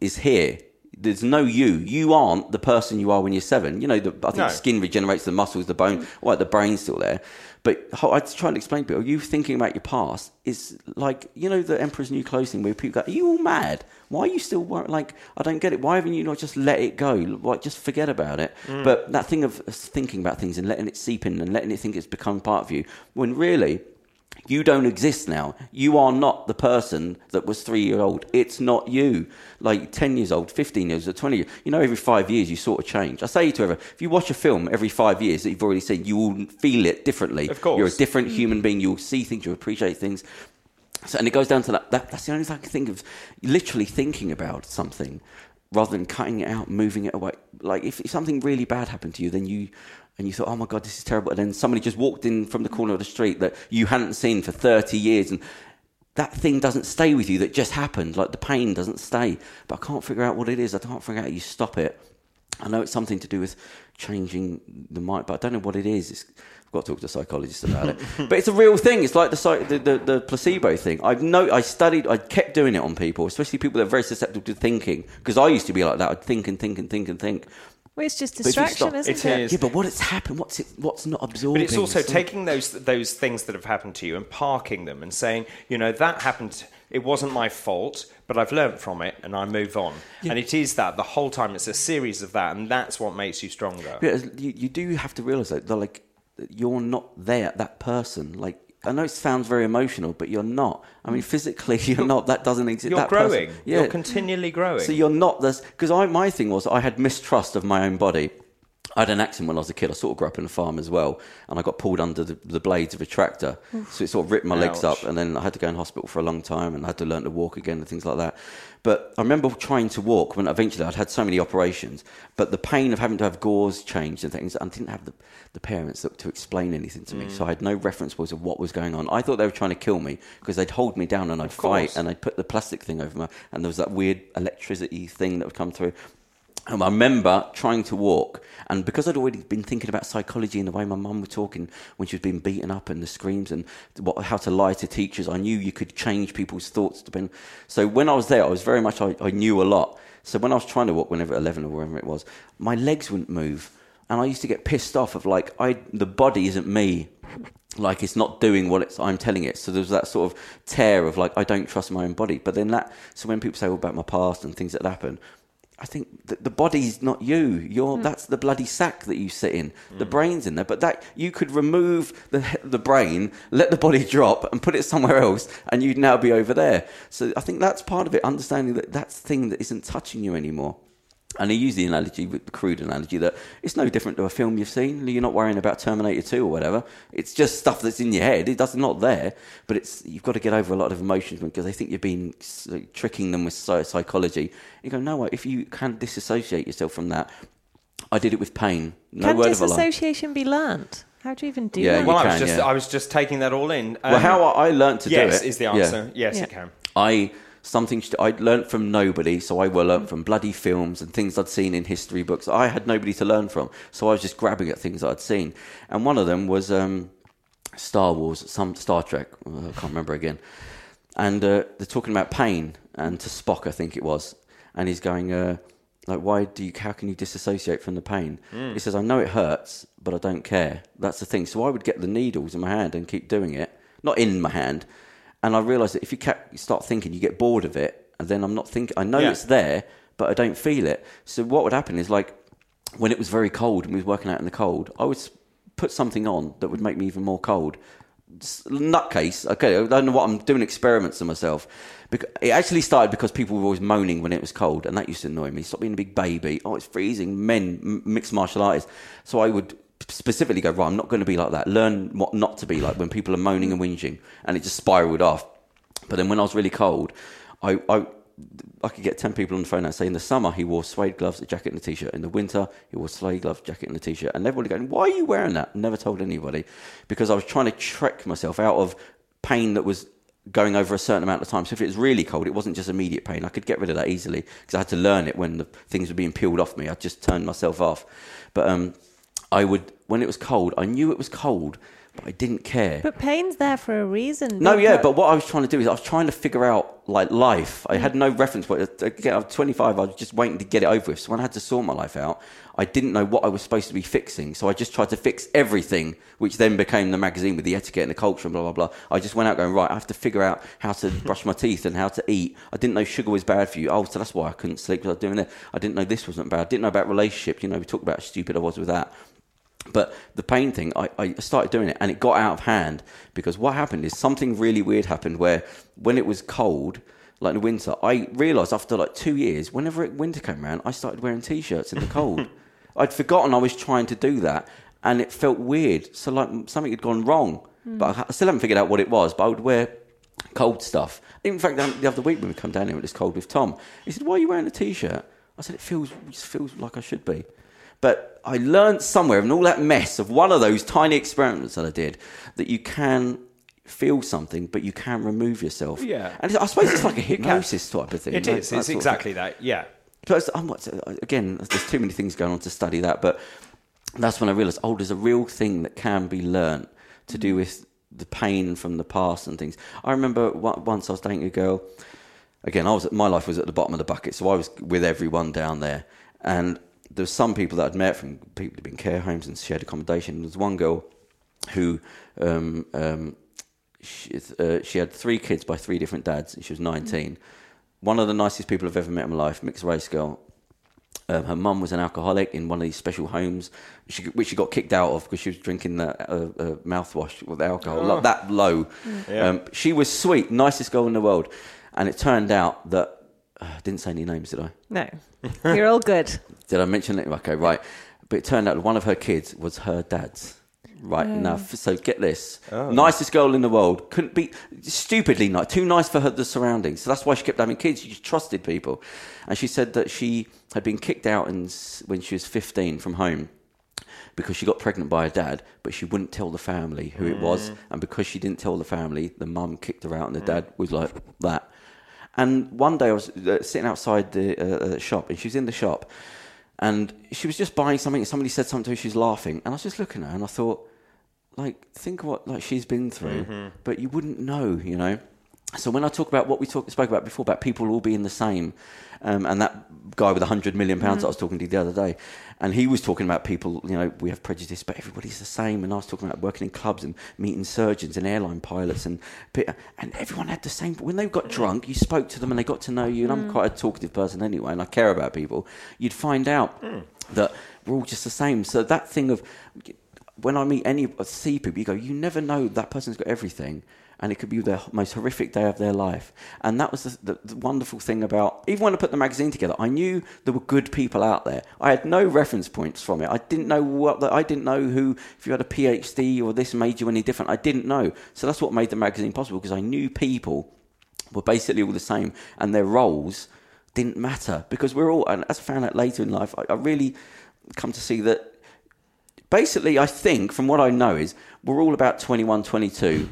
is here. There's no you. You aren't the person you are when you're seven. You know, the, I think No. skin regenerates, the muscles, the bone. Mm. All right, the brain's still there. But I try and explain to people, you thinking about your past is like, you know, the Emperor's New Clothes thing where people go, are you all mad? Why are you still, wor-" like, I don't get it. Why haven't you not just let it go? Like, just forget about it. Mm. But that thing of thinking about things and letting it seep in and letting it think it's become part of you, when really, you don't exist now. You are not the person that was three year old. It's not you. Like 10 years old, 15 years old, 20 years. You know, every five years you sort of change. I say to everyone, if you watch a film every five years that you've already seen, you will feel it differently. Of course. You're a different mm. human being. You'll see things, you'll appreciate things. So, and it goes down to that, that. That's the only thing I can think of. Literally thinking about something rather than cutting it out, moving it away. Like if, if something really bad happened to you, then you and you thought, oh my god, this is terrible. And then somebody just walked in from the corner of the street that you hadn't seen for thirty years, and that thing doesn't stay with you. That just happened. Like the pain doesn't stay. But I can't figure out what it is. I can't figure out how you stop it. I know it's something to do with changing the mind, but I don't know what it is. It's, I've got to talk to a psychologist about it. [LAUGHS] but it's a real thing. It's like the, the, the, the placebo thing. I've no, I studied, I kept doing it on people, especially people that are very susceptible to thinking. Because I used to be like that. I'd think and think and think and think. Well, it's just distraction, isn't It it? is. Yeah, but what has happened? What's it? What's not absorbing? But it's also like- taking those those things that have happened to you and parking them and saying, you know, that happened. It wasn't my fault, but I've learned from it and I move on. And it is that the whole time. It's a series of that, and that's what makes you stronger. Yeah, you, you do have to realize that, that like you're not there, that person. Like I know it sounds very emotional, but you're not. I mean, physically, [LAUGHS] you're, not. That doesn't exist. You're that person- growing. yeah, You're continually growing. So you're not this because my thing was I had mistrust of my own body. I had an accident when I was a kid. I sort of grew up in a farm as well, and I got pulled under the, the blades of a tractor, so it sort of ripped my legs up, and then I had to go in hospital for a long time, and I had to learn to walk again and things like that. But I remember trying to walk when eventually I'd had so many operations, but the pain of having to have gauze changed and things, I didn't have the, the parents that, to explain anything to me, mm. so I had no reference points of what was going on. I thought they were trying to kill me because they'd hold me down and I'd fight, and they'd put the plastic thing over my, and there was that weird electricity thing that would come through. And I remember trying to walk, and because I'd already been thinking about psychology and the way my mum was talking when she was being beaten up and the screams and what, how to lie to teachers, I knew you could change people's thoughts. So when I was there, I was very much I, I knew a lot. So when I was trying to walk, whenever eleven or wherever it was, my legs wouldn't move, and I used to get pissed off of like I the body isn't me like it's not doing what it's I'm telling it. So there's that sort of tear of like I don't trust my own body. But then that so when people say about my past and things that happen, I think the, the body's not you. You're hmm. that's the bloody sack that you sit in. The hmm. brain's in there, but that you could remove the the brain, let the body [LAUGHS] drop, and put it somewhere else, and you'd now be over there. So I think that's part of it. Understanding that that's the thing that isn't touching you anymore. And he used the analogy, the crude analogy, that it's no different to a film you've seen. You're not worrying about Terminator 2 or whatever. It's just stuff that's in your head. It does not there, but it's you've got to get over a lot of emotions because they think you've been like, tricking them with psychology. You go, no, if you can disassociate yourself from that, I did it with pain. No Can word of a disassociation be learnt? How do you even do Yeah, that? you Well, I can, was just yeah. I was just taking that all in. Well, Um, how I I learned to yes do it is the yeah. answer. Yes, Yeah. you can. I something I'd learnt from nobody, so I will learn from bloody films and things I'd seen in history books. I had nobody to learn from, so I was just grabbing at things I'd seen, and one of them was um, Star Wars, some Star Trek. uh, I can't remember again, and uh, they're talking about pain, and to Spock, I think it was, and he's going. Uh, like, why do you? How can you disassociate from the pain? He says, "I know it hurts, but I don't care." That's the thing. So I would get the needles in my hand and keep doing it, not in my hand, and I realised that if you, start thinking, you get bored of it, and then I'm not thinking. I know Yeah. it's there, but I don't feel it. So what would happen is like when it was very cold and we was working out in the cold, I would put something on that would make me even more cold. Nutcase. Okay, I don't know what I'm doing experiments on myself. Because it actually started because people were always moaning when it was cold, and that used to annoy me. Stop being a big baby. Oh, it's freezing. Men, m- mixed martial artists. So I would specifically go right. I'm not going to be like that. Learn what not to be like when people are moaning and whinging, and it just spiraled off. But then when I was really cold, I, I, I could get 10 people on the phone and say in the summer he wore suede gloves, a jacket, and a t shirt. In the winter, he wore suede gloves, jacket, and a t shirt. And everybody going, Why are you wearing that? Never told anybody. Because I was trying to trick myself out of pain that was going over a certain amount of time. So if it was really cold, it wasn't just immediate pain. I could get rid of that easily because I had to learn it when the things were being peeled off me. I just turned myself off. But um, I would, when it was cold, I knew it was cold, but I didn't care. But pain's there for a reason. No, yeah, but what I was trying to do is I was trying to figure out like life. I had no reference point. Uh, uh, Again, I'm 25. I was just waiting to get it over with. So when I had to sort my life out, I didn't know what I was supposed to be fixing. So I just tried to fix everything, which then became the magazine with the etiquette and the culture and blah blah blah. I just went out going right. I have to figure out how to [LAUGHS] brush my teeth and how to eat. I didn't know sugar was bad for you. Oh, so that's why I couldn't sleep because I was doing it. I didn't know this wasn't bad. I didn't know about relationships. You know, we talked about how stupid I was with that. But the pain thing, I, I started doing it and it got out of hand because what happened is something really weird happened where when it was cold, like in the winter, I realised after like two years, whenever it, winter came around, I started wearing t shirts in the cold. [LAUGHS] I'd forgotten I was trying to do that and it felt weird. So, like something had gone wrong. Hmm. But I I still haven't figured out what it was, but I would wear cold stuff. In fact, the other week when we come down here, it was cold with Tom. He said, Why are you wearing a t shirt? I said, It feels, it feels like I should be. But I learned somewhere in all that mess of one of those tiny experiments that I did that you can feel something, but you can't remove yourself. Yeah. And I suppose it's like a [CLEARS THROAT] hypnosis type of thing. It is. It's exactly that. Yeah. so I'm again, there's too many things going on to study that, but that's when I realised, oh, there's a real thing that can be learnt to do with the pain from the past and things. I remember once I was dating a girl. Again, I was my life was at the bottom of the bucket, so I was with everyone down there, and there was some people that I'd met from people who'd been care homes and shared accommodation. There was one girl who um, um, she, uh, she had three kids by three different dads. She was 19. One of the nicest people I've ever met in my life, mixed race girl. Um, her mum was an alcoholic in one of these special homes, she, which she got kicked out of because she was drinking the uh, uh, mouthwash with alcohol, like that low. Yeah. Um, she was sweet, nicest girl in the world. And it turned out that, I didn't say any names, did I? No. You're all good. [LAUGHS] Did I mention it? Okay, right. But it turned out one of her kids was her dad's. Right now, so get this: oh. nicest girl in the world couldn't be stupidly nice, too nice for her the surroundings. So that's why she kept having kids. She just trusted people, and she said that she had been kicked out in, when she was fifteen from home because she got pregnant by her dad, but she wouldn't tell the family who it was, mm. and because she didn't tell the family, the mum kicked her out, and the dad was like that. And one day I was uh, sitting outside the uh, uh, shop, and she was in the shop, and she was just buying something. And somebody said something to her. She was laughing, and I was just looking at her, and I thought, like, think of what like she's been through, but you wouldn't know, you know. So when I talk about what we talk, spoke about before about people all being the same, um, and that guy with a hundred million pounds that mm-hmm. I was talking to the other day, and he was talking about people, you know, we have prejudice, but everybody's the same. And I was talking about working in clubs and meeting surgeons and airline pilots, and and everyone had the same. When they got drunk, you spoke to them and they got to know you. And I'm mm-hmm. quite a talkative person anyway, and I care about people. You'd find out mm. that we're all just the same. So that thing of when I meet any see people, you go, you never know that person's got everything, and it could be the most horrific day of their life. And that was the, the, the wonderful thing about even when I put the magazine together, I knew there were good people out there. I had no reference points from it. I didn't know what I didn't know who if you had a PhD or this made you any different. I didn't know. So that's what made the magazine possible because I knew people were basically all the same, and their roles didn't matter because we're all. And as I found out later in life, I, I really come to see that basically, I think, from what I know, is we're all about 21, 22,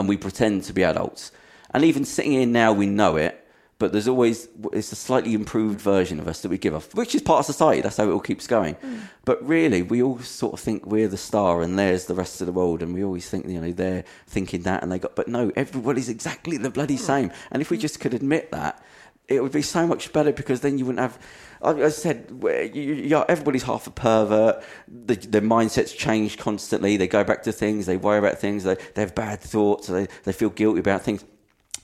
and we pretend to be adults. And even sitting here now, we know it, but there's always it's a slightly improved version of us that we give off, which is part of society. That's how it all keeps going. Hmm. But really, we all sort of think we're the star, and there's the rest of the world, and we always think you know they're thinking that, and they got. But no, everybody's exactly the bloody hmm. same. And if we hmm. just could admit that, it would be so much better because then you wouldn't have. I I said, you, you, everybody's half a pervert. The, their mindsets change constantly. They go back to things. They worry about things. They, they have bad thoughts. They, they feel guilty about things.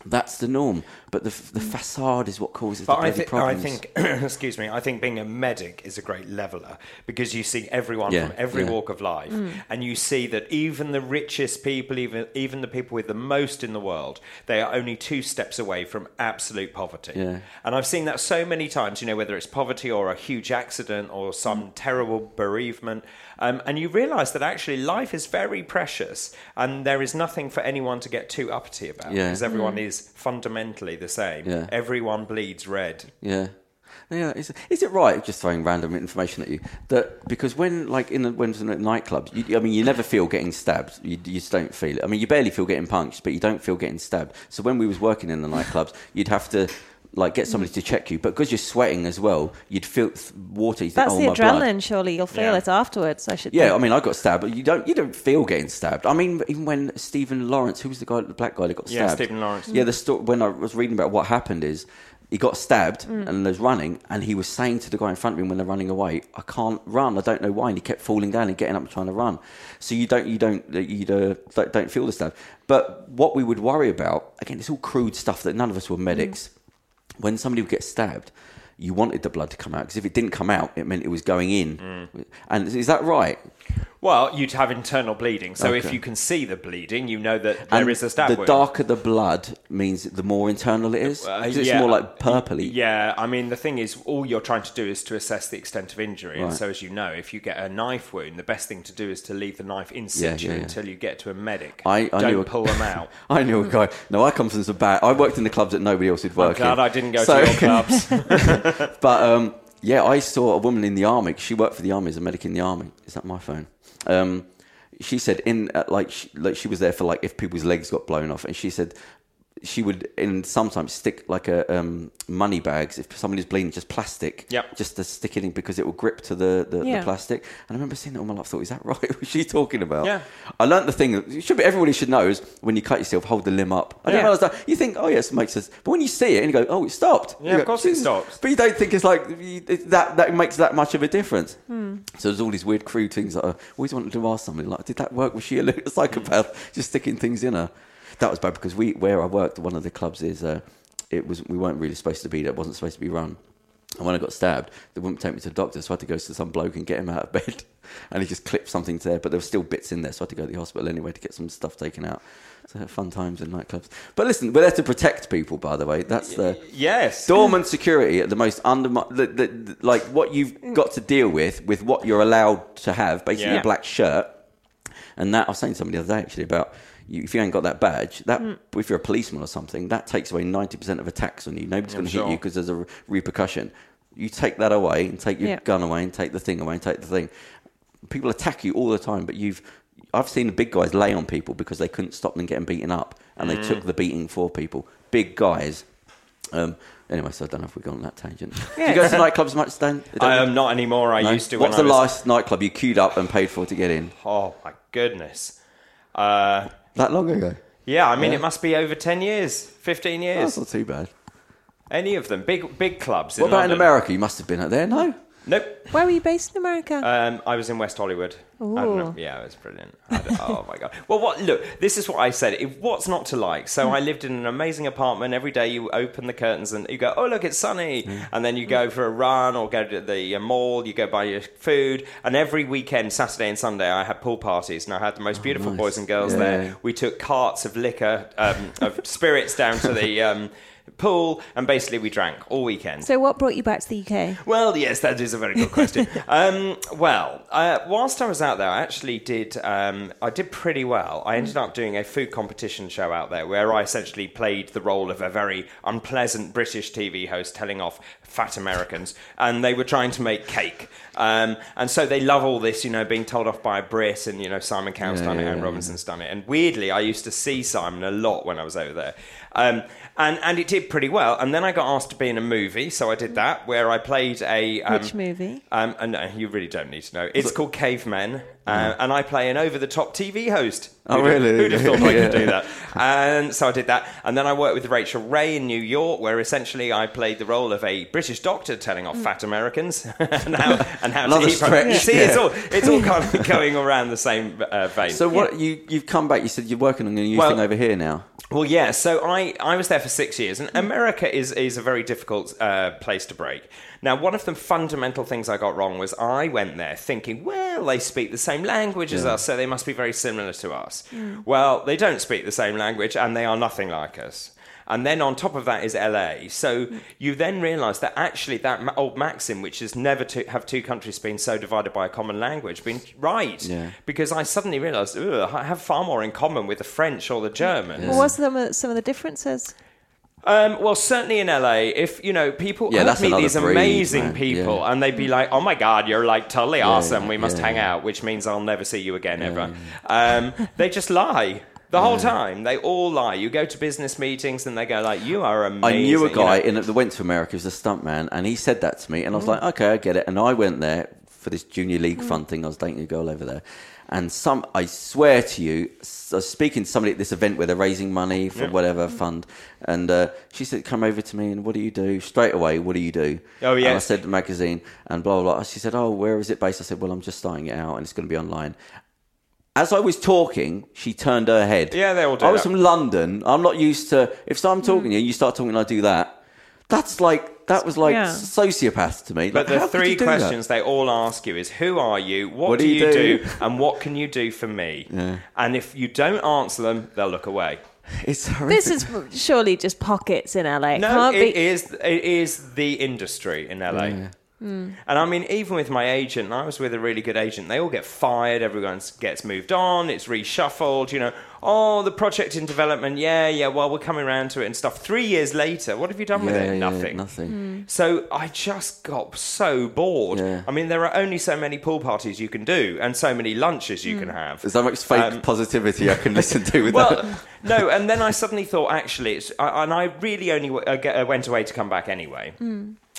That's the norm. But the, the mm. facade is what causes But the I, bloody thi- I problems. think, [CLEARS THROAT] excuse me, I think being a medic is a great leveler because you see everyone Yeah, from every yeah. walk of life, mm. and you see that even the richest people, even even the people with the most in the world, they are only two steps away from absolute poverty. Yeah. And I've seen that so many times. You know, whether it's poverty or a huge accident or some mm. terrible bereavement, um, and you realise that actually life is very precious, and there is nothing for anyone to get too uppity about Yeah. because everyone is fundamentally the same. Yeah. Everyone bleeds red. Yeah. Yeah, is, is it right? Just throwing random information at you that because when like in the when it's in the nightclubs, you, I mean, you never feel getting stabbed. You, you just don't feel it. I mean, you barely feel getting punched, but you don't feel getting stabbed. So when we was working in the nightclubs, you'd have to like get somebody to check you, but because you're sweating as well, you'd feel th- water. You think, That's oh, the my blood. adrenaline. Surely you'll feel Yeah. it afterwards. I should. Yeah, I mean, I got stabbed, but you don't you don't feel getting stabbed. I mean, even when Stephen Lawrence, who was the guy, the black guy that got Yeah, stabbed, Yeah, Stephen Lawrence. Yeah, the story when I was reading about what happened is he got stabbed Mm. and was running, and he was saying to the guy in front of him when they're running away, "I can't run. I don't know why." And he kept falling down and getting up and trying to run. So you don't you don't you uh, don't, don't feel the stab. But what we would worry about again, it's all crude stuff that none of us were medics. When somebody would get stabbed. You wanted the blood to come out because if it didn't come out, it meant it was going in. Mm. And is that right? Well, you'd have internal bleeding. So if you can see the bleeding, you know that there is And a stab The wound. darker the blood means the more internal it is. Uh, it's yeah. more like purpley. Yeah, I mean, the thing is, all you're trying to do is to assess the extent of injury. And so, as you know, if you get a knife wound, the best thing to do is to leave the knife in situ yeah, yeah. until you get to a medic. I, I Don't knew a, pull them [LAUGHS] out. I knew a guy. No, I come from some bad. I worked in the clubs that nobody else would I'm work glad in. I didn't go So- to your [LAUGHS] clubs. [LAUGHS] But um, yeah, I saw a woman in the army. She worked for the army as a medic in the army. Is that my phone? Um, she said in uh, like she, like she was there for like if people's legs got blown off, and she said she would in sometimes stick like a um, money bags if somebody's bleeding, just plastic, Yep. just to stick it in because it will grip to the, the, Yeah. the plastic. And I remember seeing that all my life. Thought, is that [LAUGHS] right? What was she talking about? Yeah. I learnt the thing. that you Should be everybody should know is when you cut yourself, hold the limb up. I didn't Yeah. realise that. You think, oh yes, it makes sense. But when you see it and you go, oh, it stopped. Yeah, You of go, course it stops. But you don't think it's like it- that. That makes that much of a difference. Hmm. So there's all these weird, crude things that I always wanted to ask somebody like, did that work? Was she a little [LAUGHS] psychopath just sticking things in her? That was bad because we where I worked, one of the clubs is uh, it was we weren't really supposed to be there. It wasn't supposed to be run. And when I got stabbed, they wouldn't take me to the doctor, so I had to go to some bloke and get him out of [LAUGHS] bed. And he just clipped something to there, but there were still bits in there, so I had to go to the hospital anyway to get some stuff taken out. So fun times in nightclubs. But listen, we're there to protect people, by the way. That's the yes. dormant security at the most under the, the, the, like what you've got to deal with with what you're allowed to have, basically Yeah. a black shirt. And that I was saying to somebody the other day actually about you, if you ain't got that badge, that if you're a policeman or something, that takes away ninety percent of attacks on you. Nobody's going to hit you because there's a re- repercussion. You take that away and take your Yeah. gun away and take the thing away and take the thing. People attack you all the time, but you've I've seen the big guys lay on people because they couldn't stop them getting beaten up, and they took the beating for people. Big guys. Um, anyway, so I don't know if we've gone on that tangent. Do you go to nightclubs much, Stan? [LAUGHS] I am not anymore. I No? used to. What's when the I was, last nightclub you queued up and paid for to get in? Oh my goodness. Uh, That long ago? yeah, I mean, Yeah. it must be over ten years, 15 years. that's not too bad. Any of them, big big clubs. What in about in London. America? You must have been out there, no? Nope. Where were you based in America? Um, I was in West Hollywood. I don't know. Yeah, it was brilliant. Oh my god. Well, what? Look, this is what I said. If, what's not to like? So I lived in an amazing apartment. Every day you open the curtains and you go, "Oh, look, it's sunny," and then you go for a run or go to the uh, mall. You go buy your food, and every weekend, Saturday and Sunday, I had pool parties, and I had the most beautiful nice. boys and girls Yeah. there. We took carts of liquor, um, of spirits down to the. Um, Pool and basically we drank all weekend. So, what brought you back to the UK? Well, yes, that is a very good question. [LAUGHS] um, well, uh, whilst I was out there, I actually did. Um, I did pretty well. I ended up doing a food competition show out there, where I essentially played the role of a very unpleasant British TV host telling off fat Americans, and they were trying to make cake. Um, and so they love all this, you know, being told off by a Brit, and you know, Simon Cowell's Yeah, done it, yeah, and yeah. Robinson's done it. And weirdly, I used to see Simon a lot when I was over there. Um, and, and it did pretty well. And then I got asked to be in a movie, so I did that, where I played a. Um, Which movie? Um, and no, you really don't need to know. It's called Cavemen, uh, and I play an over-the-top TV host. Oh, Who'd have- really? Who'd have thought I could do [LAUGHS] that? And so I did that, and then I worked with Rachael Ray in New York, where essentially I played the role of a British doctor telling off fat Americans [LAUGHS] and how and how to eat. stretch, You see, it's all it's all kind of [LAUGHS] going around the same uh, vein. So what you you've come back? You said you're working on a new Well- thing over here now. Well, yeah. So I, I was there for six years, and America is, is a very difficult uh, place to break. Now, one of the fundamental things I got wrong was I went there thinking, well, they speak the same language as us, so they must be very similar to us. Well, they don't speak the same language, and they are nothing like us. And then on top of that is LA. So mm. you then realise that actually that ma- old maxim, which is never to have two countries been so divided by a common language, been right. Yeah. Because I suddenly realised, "Ugh, I have far more in common with the French or the Germans. What was some of, some of the differences? Um, well, certainly in LA, if you know people Yeah, I'd that's meet these breed, amazing man. people, Yeah. and they'd be like, "Oh my God, you're like totally awesome. We must yeah, hang out," which means I'll never see you again ever. Um, they just lie the whole time. They all lie. You go to business meetings, and they go like, "You are amazing." I knew a you guy know. in that went to America. He was a stuntman, and he said that to me, and I was like, okay, I get it. And I went there for this junior league fund thing. I was dating a girl over there, and some, I swear to you, I was speaking to somebody at this event where they're raising money for whatever fund, and uh, she said, "Come over to me, and what do you do?" Straight away, what do you do? Oh, yeah. And I said magazine, and blah blah. blah. She said, "Oh, where is it based?" I said, "Well, I'm just starting it out, and it's going to be online." As I was talking, she turned her head. Yeah, they all do I was that. from London. I'm not used to. If I'm talking to you, you start talking, and I do that. That's like that was like Yeah. sociopath to me. But Like, the three you do that? questions they all ask you is who are you, what, What do, do you you do? do? and what can you do for me? And if you don't answer them, they'll look away. It's horrific. This is surely just pockets in LA. It No, can't it be. is it is the industry in LA. Yeah. Hmm. And I mean, even with my agent, and I was with a really good agent, they all get fired, everyone gets moved on, it's reshuffled, you know. Oh, the project in development, yeah, yeah, well, we're coming around to it and stuff. Three years later, what have you done with it? yeah, Nothing. Nothing. So I just got so bored. Yeah. I mean, there are only so many pool parties you can do and so many lunches you can have. There's so much fake Um, positivity I can [LAUGHS] listen to with Well, that. [LAUGHS] no, and then I suddenly thought, actually, it's, I- and I really only w- uh, get- uh, went away to come back anyway.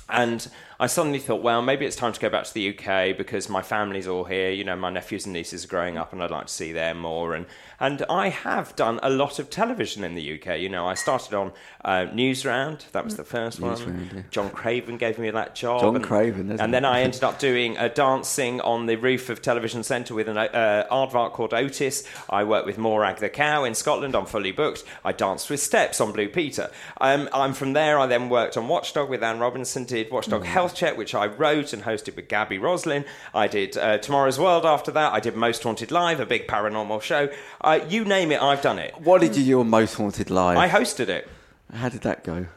And I suddenly thought, well, maybe it's time to go back to the UK because my family's all here. You know, my nephews and nieces are growing up, and I'd like to see them more. And and I have done a lot of television in the UK. You know, I started on uh, Newsround. That was the first one. Yeah. John Craven gave me that job. John and, Craven, isn't and it? then I [LAUGHS] ended up doing uh, dancing on the roof of Television Centre with an uh, aardvark called Otis. I worked with Morag the cow in Scotland. I'm fully booked. I danced with Steps on Blue Peter. Um, I'm from there. I then worked on Watchdog with Anne Robinson. Did Watchdog Mm. Health Check, which I wrote and hosted with Gaby Roslin. I did uh, Tomorrow's World after that. I did Most Haunted Live, a big paranormal show. Uh, you name it, I've done it. What did you do on Most Haunted Live? I hosted it. How did that go?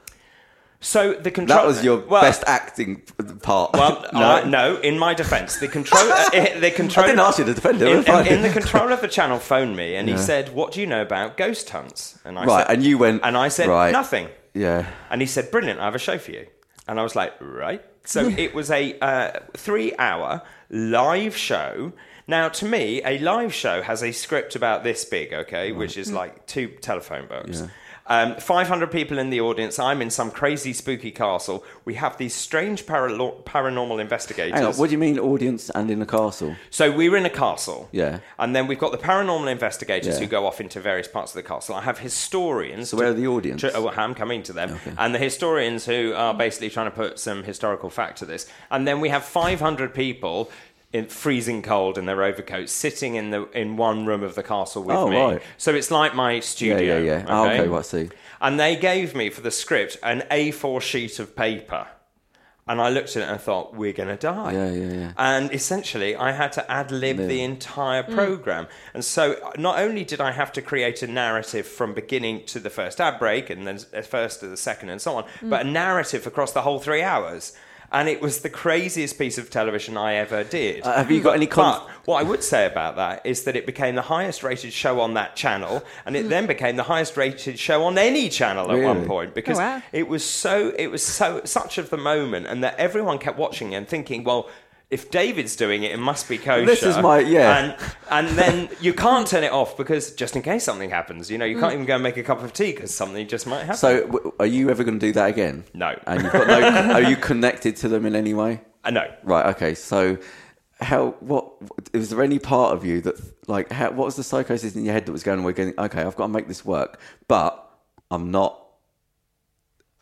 So the control. That was your well, best acting part. Well, [LAUGHS] no. I- no. In my defence, the control, [LAUGHS] uh, the control. I didn't ask you to defend it. In, in, in the control of the channel, phoned me and he said, "What do you know about ghost hunts?" And I Right, said, and you went, and I said right. nothing. yeah. And he said, "Brilliant, I have a show for you." And I was like, "Right." So [LAUGHS] it was a uh, three-hour live show. Now, to me, a live show has a script about this big, okay, which is like two telephone books. Yeah. Um, 500 people in the audience. I'm in some crazy, spooky castle. We have these strange paralo- paranormal investigators. Hang on, what do you mean audience and in a castle? So we were in a castle. Yeah. And then we've got the paranormal investigators Yeah. who go off into various parts of the castle. I have historians. So where are the audience? to- oh, I'm coming to them. And the historians who are basically trying to put some historical fact to this. And then we have 500 people in freezing cold in their overcoats, sitting in the in one room of the castle with Oh, me. right. So it's like my Yeah, studio. yeah, yeah. Oh, okay, well, I see. And they gave me for the script an A4 sheet of paper. And I looked at it and I thought, we're going to die. Yeah, yeah, yeah. And essentially, I had to ad lib the entire mm. program. And so, not only did I have to create a narrative from beginning to the first ad break, and then the first to the second, and so on, mm. but a narrative across the whole three hours. And it was the craziest piece of television I ever did. Uh, have you got any con- But what I would say about that is that it became the highest rated show on that channel, and it then became the highest rated show on any channel at one point because Oh, wow. it was so it was so such of the moment, and that everyone kept watching and thinking, well. If David's doing it, it must be kosher. This is my- yeah. and and then you can't turn it off because just in case something happens, you know, you can't mm. even go and make a cup of tea because something just might happen. So, w- are you ever going to do that again? No. And you've got no. [LAUGHS] are you connected to them in any way? Uh, I know. Right. Okay. So, how? What? Was there any part of you that, like, how, what was the psychosis in your head that was going? We're going. Okay, I've got to make this work, but I'm not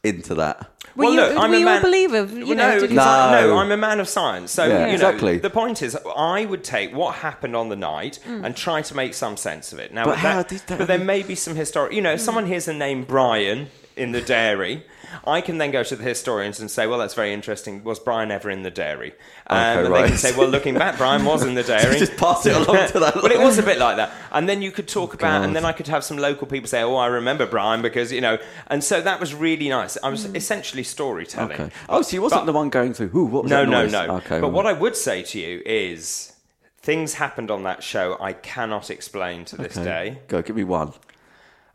into that. Were well, you, look, I'm were a you man. a believer? You know, no, did because you- I, No. no, I'm a man of science. So Yeah, you know, exactly. the point is, I would take what happened on the night mm. and try to make some sense of it. Now, But that- how did that- But there may be some historic. You know, if someone hears the name Brian in the dairy. I can then go to the historians and say, well, that's very interesting. Was Brian ever in the dairy? Um, Okay, and they can say, well, looking back, Brian was in the [LAUGHS] dairy. Just pass it along to that [LAUGHS] but it was a bit like that. And then you could talk about, God. and then I could have some local people say, oh, I remember Brian because, you know, and so that was really nice. I was essentially storytelling. Okay. Oh, so you wasn't But- the one going through. Was no, that no, no. Okay. but right. what I would say to you is things happened on that show I cannot explain to this Okay. day. Go. Give me one.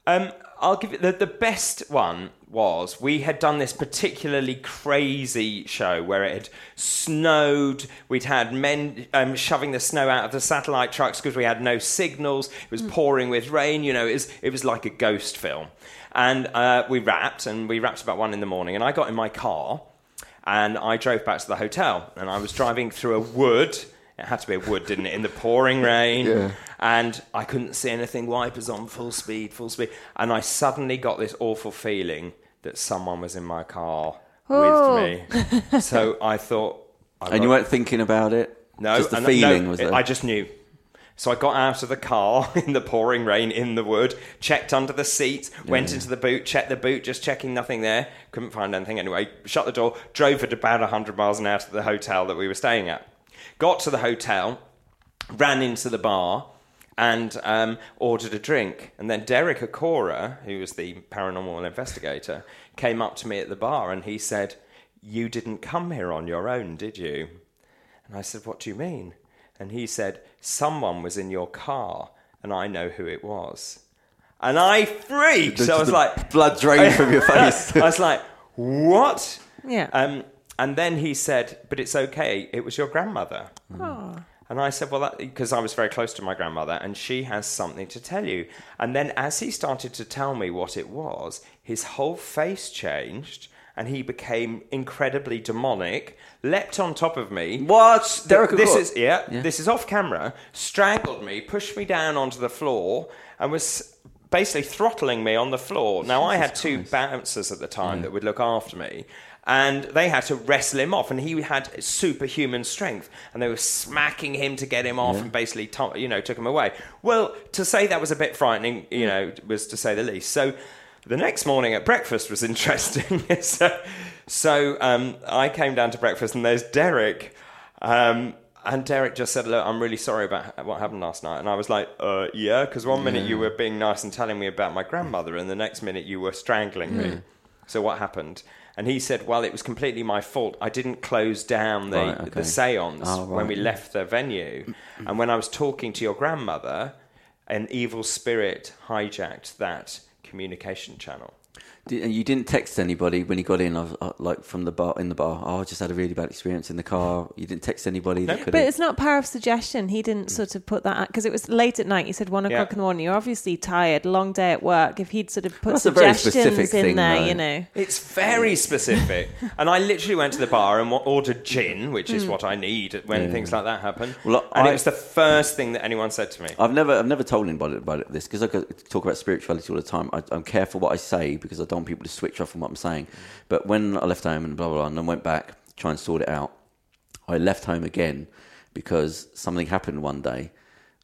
Um, I'll give you the, the best one was we had done this particularly crazy show where it had snowed. We'd had men um, shoving the snow out of the satellite trucks because we had no signals. It was pouring with rain. You know, it was, it was like a ghost film. And uh, we wrapped, and we wrapped about one in the morning. And I got in my car and I drove back to the hotel. And I was driving through a wood. It had to be a wood, didn't it? In the pouring [LAUGHS] rain. Yeah. And I couldn't see anything. Wipers on, full speed, full speed. And I suddenly got this awful feeling that someone was in my car Oh. with me. [LAUGHS] so I thought. I And you weren't thinking about it. no, Just the and- feeling no, was it- there. I just knew. So I got out of the car [LAUGHS] in the pouring rain in the wood, checked under the seat, went into the boot, checked the boot, just checking nothing there. Couldn't find anything anyway. Shut the door, drove at about 100 miles an hour to the hotel that we were staying at. Got to the hotel, ran into the bar, and um, ordered a drink. And then Derek Acorah, who was the paranormal investigator, came up to me at the bar and he said, You didn't come here on your own, did you? And I said, What do you mean? And he said, Someone was in your car, and I know who it was. And I freaked. The- I was the like, blood drained from your [LAUGHS] face. I was like, What? Yeah. Um, and then he said, But it's okay. It was your grandmother. Oh. And I said, Well, because I was very close to my grandmother, and she has something to tell you. And then as he started to tell me what it was, his whole face changed. And he became incredibly demonic, leapt on top of me. What? Derek this is yeah, Yeah. This is off camera. Strangled me, pushed me down onto the floor, and was basically throttling me on the floor. Now I had two bouncers at the time that would look after me, and they had to wrestle him off. And he had superhuman strength, and they were smacking him to get him off, and basically, you know, took him away. Well, to say that was a bit frightening, you know, was to say the least. So. The next morning at breakfast was [LAUGHS] interesting. so, so um, I came down to breakfast, and there's Derek. Um, and Derek just said, Look, I'm really sorry about what happened last night. And I was like, uh, Yeah, because one minute you were being nice and telling me about my grandmother, and the next minute you were strangling me. So what happened? And he said, Well, it was completely my fault. I didn't close down the, Right, okay. the seance Oh, when we left the venue. and when I was talking to your grandmother, an evil spirit hijacked that communication channel. Did- And you didn't text anybody when you got in, I was, uh, like from the bar in the bar. Oh, I just had a really bad experience in the car. You didn't text anybody that. But it's not power of suggestion. He didn't sort of put that because it was late at night. You said one Yeah. o'clock in the morning. You're obviously tired, long day at work. If he'd sort of put That's a very suggestions specific in thing, there, though. you know. It's very specific. [LAUGHS] and I literally went to the bar and ordered gin, which is what I need when things like that happen. Well, and I- it was the first thing that anyone said to me. I've never, I've never told anybody about it, this because I go- talk about spirituality all the time. I, I'm careful what I say because I want people to switch off from what I'm saying. But when I left home and blah blah blah, and then went back trying to sort it out, I left home again because something happened one day.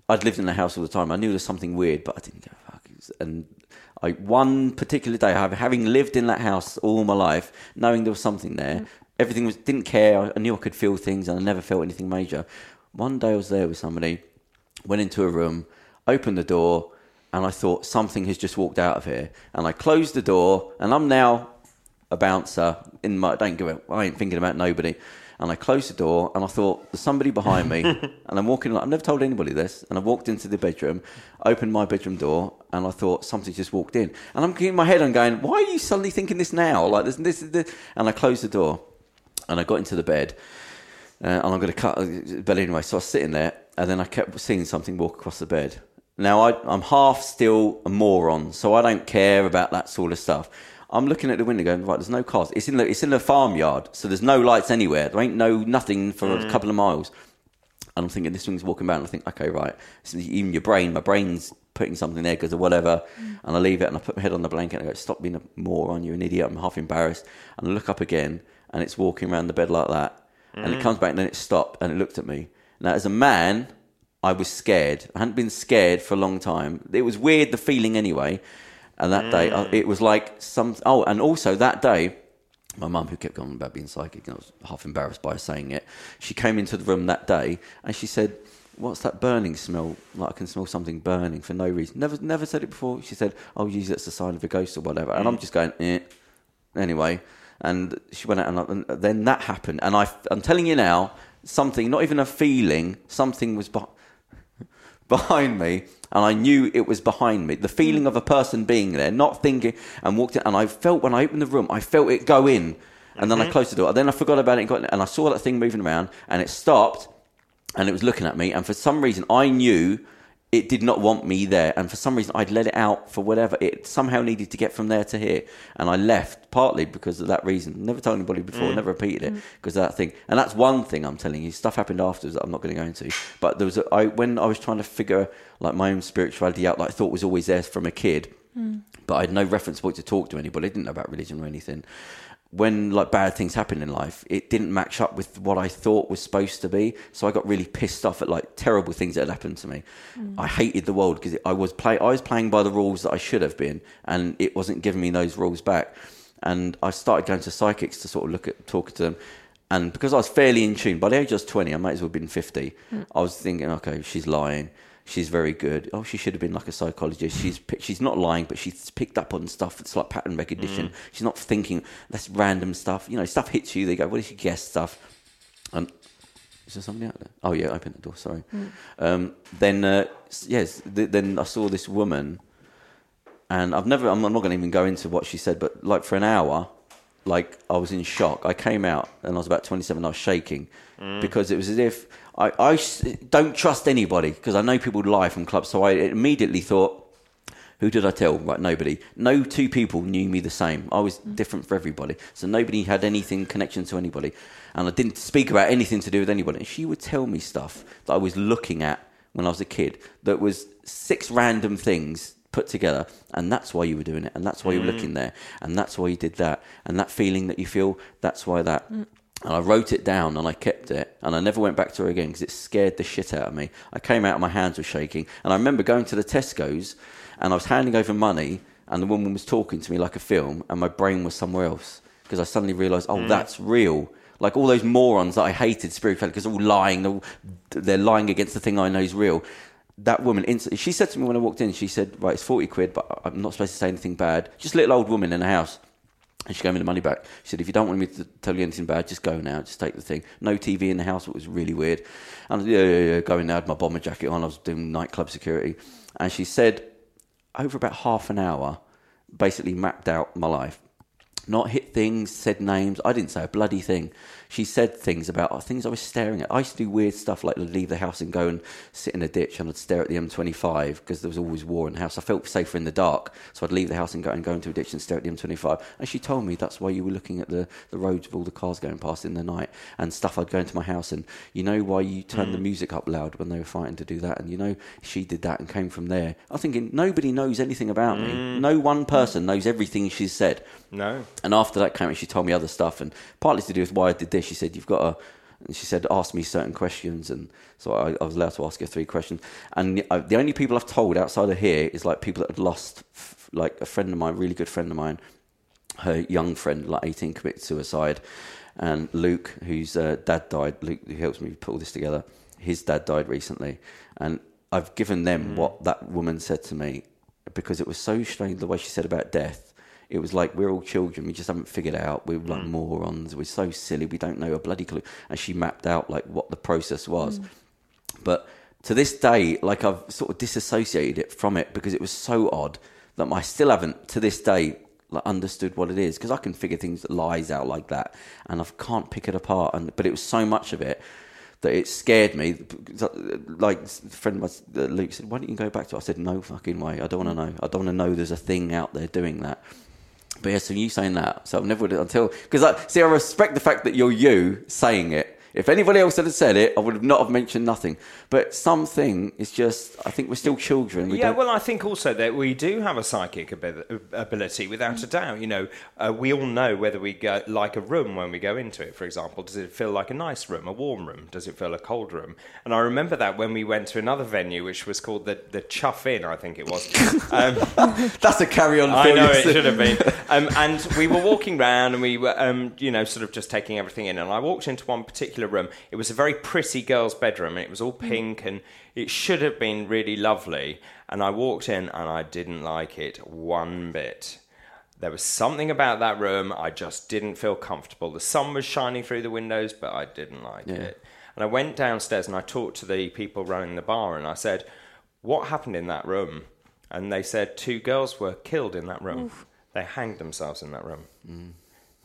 I'd lived in the house all the time. I knew there was something weird, but I didn't go fuck. And I one particular day, having lived in that house all my life, knowing there was something there, everything was didn't care. I knew I could feel things, and I never felt anything major. One day I was there with somebody, went into a room, opened the door, and I thought something has just walked out of here. And I closed the door, and I'm now a bouncer in my. Don't give a. I ain't thinking about nobody. And I closed the door, and I thought there's somebody behind me, [LAUGHS] and I'm walking. I've never told anybody this, and I walked into the bedroom, opened my bedroom door, and I thought something just walked in, and I'm in my head, I'm going, why are you suddenly thinking this now? Like this, this, this, and I closed the door, and I got into the bed, uh, and I'm going to cut but anyway. So I was sitting there, and then I kept seeing something walk across the bed. Now I, I'm half still a moron, so I don't care about that sort of stuff. I'm looking at the window, going right. There's no cars. It's in the it's in the farmyard, so there's no lights anywhere. There ain't no nothing for a mm. couple of miles. And I'm thinking this thing's walking about, and I think, okay, right. It's even your brain, my brain's putting something there because of whatever. Mm. And I leave it, and I put my head on the blanket, and I go, stop being a moron. You're an idiot. I'm half embarrassed. And I look up again, and it's walking around the bed like that. And it mm. comes back, and then it stopped, and it looked at me. Now, as a man, I was scared. I hadn't been scared for a long time. It was weird, the feeling anyway. And that day, I- it was like some. Oh, and also that day, my mum, who kept going about being psychic, and I was half embarrassed by saying it, she came into the room that day and she said, What's that burning smell? Like I can smell something burning for no reason. Never never said it before. She said, Oh, usually that's a sign of a ghost or whatever. And I'm just going, eh. Anyway, and she went out and, I- and then that happened. And I, I'm telling you now, something, not even a feeling, something was behind behind me and I knew it was behind me. The feeling hmm. of a person being there, not thinking, and walked in, and I felt when I opened the room, I felt it go in, and then I mm-hmm. closed the door. And then I forgot about it and, got, and I saw that thing moving around, and it stopped, and it was looking at me, and for some reason I knew it did not want me there, and for some reason I'd let it out for whatever. It somehow needed to get from there to here, and I left partly because of that reason. Never told anybody before, mm. never repeated it mm. because of that thing, and that's one thing I'm telling you. Stuff happened afterwards that I'm not going to go into, but there was a, I when I was trying to figure like my own spirituality out, like I thought was always there from a kid, mm. but I had no reference point to talk to anybody. I didn't know about religion or anything when like bad things happen in life, it didn't match up with what I thought was supposed to be. So I got really pissed off at like terrible things that had happened to me. Mm. I hated the world because I was play I was playing by the rules that I should have been, and it wasn't giving me those rules back. And I started going to psychics to sort of look at talking to them. And because I was fairly in tune, by the age I was 20, I might as well have been 50. Mm. I was thinking, okay, she's lying. She's very good. Oh, she should have been like a psychologist. She's she's not lying, but she's picked up on stuff. It's like pattern recognition. She's not thinking that's random stuff. You know, stuff hits you. They go, "What did she guess?" Stuff. And is there somebody out there? Oh yeah, open the door. Sorry. Um, then uh, yes, th- then I saw this woman, and I've never. I'm not going to even go into what she said, but like for an hour, like I was in shock. I came out and I was about 27. I was shaking because it was as if I, I don't trust anybody because I know people lie from clubs. So I immediately thought, who did I tell? Right, nobody. No two people knew me the same. I was mm. different for everybody. So nobody had anything connection to anybody. And I didn't speak about anything to do with anybody. And she would tell me stuff that I was looking at when I was a kid that was six random things put together. And that's why you were doing it. And that's why you were mm. looking there. And that's why you did that. And that feeling that you feel, that's why that. Mm. And I wrote it down and I kept it and I never went back to her again because it scared the shit out of me. I came out, and my hands were shaking. And I remember going to the Tesco's and I was handing over money and the woman was talking to me like a film and my brain was somewhere else because I suddenly realised, oh, mm. that's real. Like all those morons that I hated spirituality because all lying, they're, all- lying, they're lying against the thing I know is real. That woman, instantly, she said to me when I walked in, she said, right, it's 40 quid, but I'm not supposed to say anything bad. Just a little old woman in a house. And she gave me the money back. She said, if you don't want me to tell you anything bad, just go now. Just take the thing. No TV in the house. It was really weird. And yeah, yeah, yeah, going there, I had my bomber jacket on. I was doing nightclub security. And she said, over about half an hour, basically mapped out my life. Not hit things, said names. I didn't say a bloody thing. She said things about uh, things I was staring at. I used to do weird stuff like leave the house and go and sit in a ditch and I'd stare at the M25 because there was always war in the house. I felt safer in the dark, so I'd leave the house and go and go into a ditch and stare at the M25. And she told me that's why you were looking at the, the roads with all the cars going past in the night and stuff. I'd go into my house and you know why you turned the music up loud when they were fighting to do that, and you know she did that and came from there. I'm thinking nobody knows anything about me. No one person knows everything she's said. No. And after that came she told me other stuff, and partly to do with why I did this. She said, "You've got to." and she said, "Ask me certain questions," and so I, I was allowed to ask her three questions. And the, uh, the only people I've told outside of here is like people that had lost, f- like a friend of mine, really good friend of mine, her young friend, like 18, committed suicide. And Luke, whose uh, dad died, Luke, who helps me put all this together, his dad died recently. And I've given them what that woman said to me because it was so strange the way she said about death. It was like we're all children, we just haven't figured out. We're like mm. morons, we're so silly, we don't know a bloody clue. And she mapped out like what the process was. Mm. But to this day, like I've sort of disassociated it from it because it was so odd that I still haven't to this day like understood what it is because I can figure things lies out like that and I can't pick it apart. And but it was so much of it that it scared me. Like a friend of mine, uh, Luke said, "Why don't you go back to?" it? I said, "No fucking way. I don't want to mm. know. I don't want to know there's a thing out there doing that." But yeah, so you saying that, so I've never would until because I see I respect the fact that you're you saying it. If anybody else had said it, I would have not have mentioned nothing. But something is just, I think we're still children. We yeah, well, I think also that we do have a psychic abi- ability, without a doubt. You know, uh, we all know whether we go, like a room when we go into it. For example, does it feel like a nice room, a warm room? Does it feel a cold room? And I remember that when we went to another venue, which was called the the Chuff Inn, I think it was. [LAUGHS] Um, that's a carry on. I know it should have been. Um, and we were walking around and we were, um, you know, sort of just taking everything in. And I walked into one particular room. It was a very pretty girl's bedroom and it was all mm. pink and it should have been really lovely. And I walked in and I didn't like it one bit. There was something about that room I just didn't feel comfortable. The sun was shining through the windows, but I didn't like it. And I went downstairs and I talked to the people running the bar and I said, What happened in that room? And they said two girls were killed in that room. They hanged themselves in that room. Mm.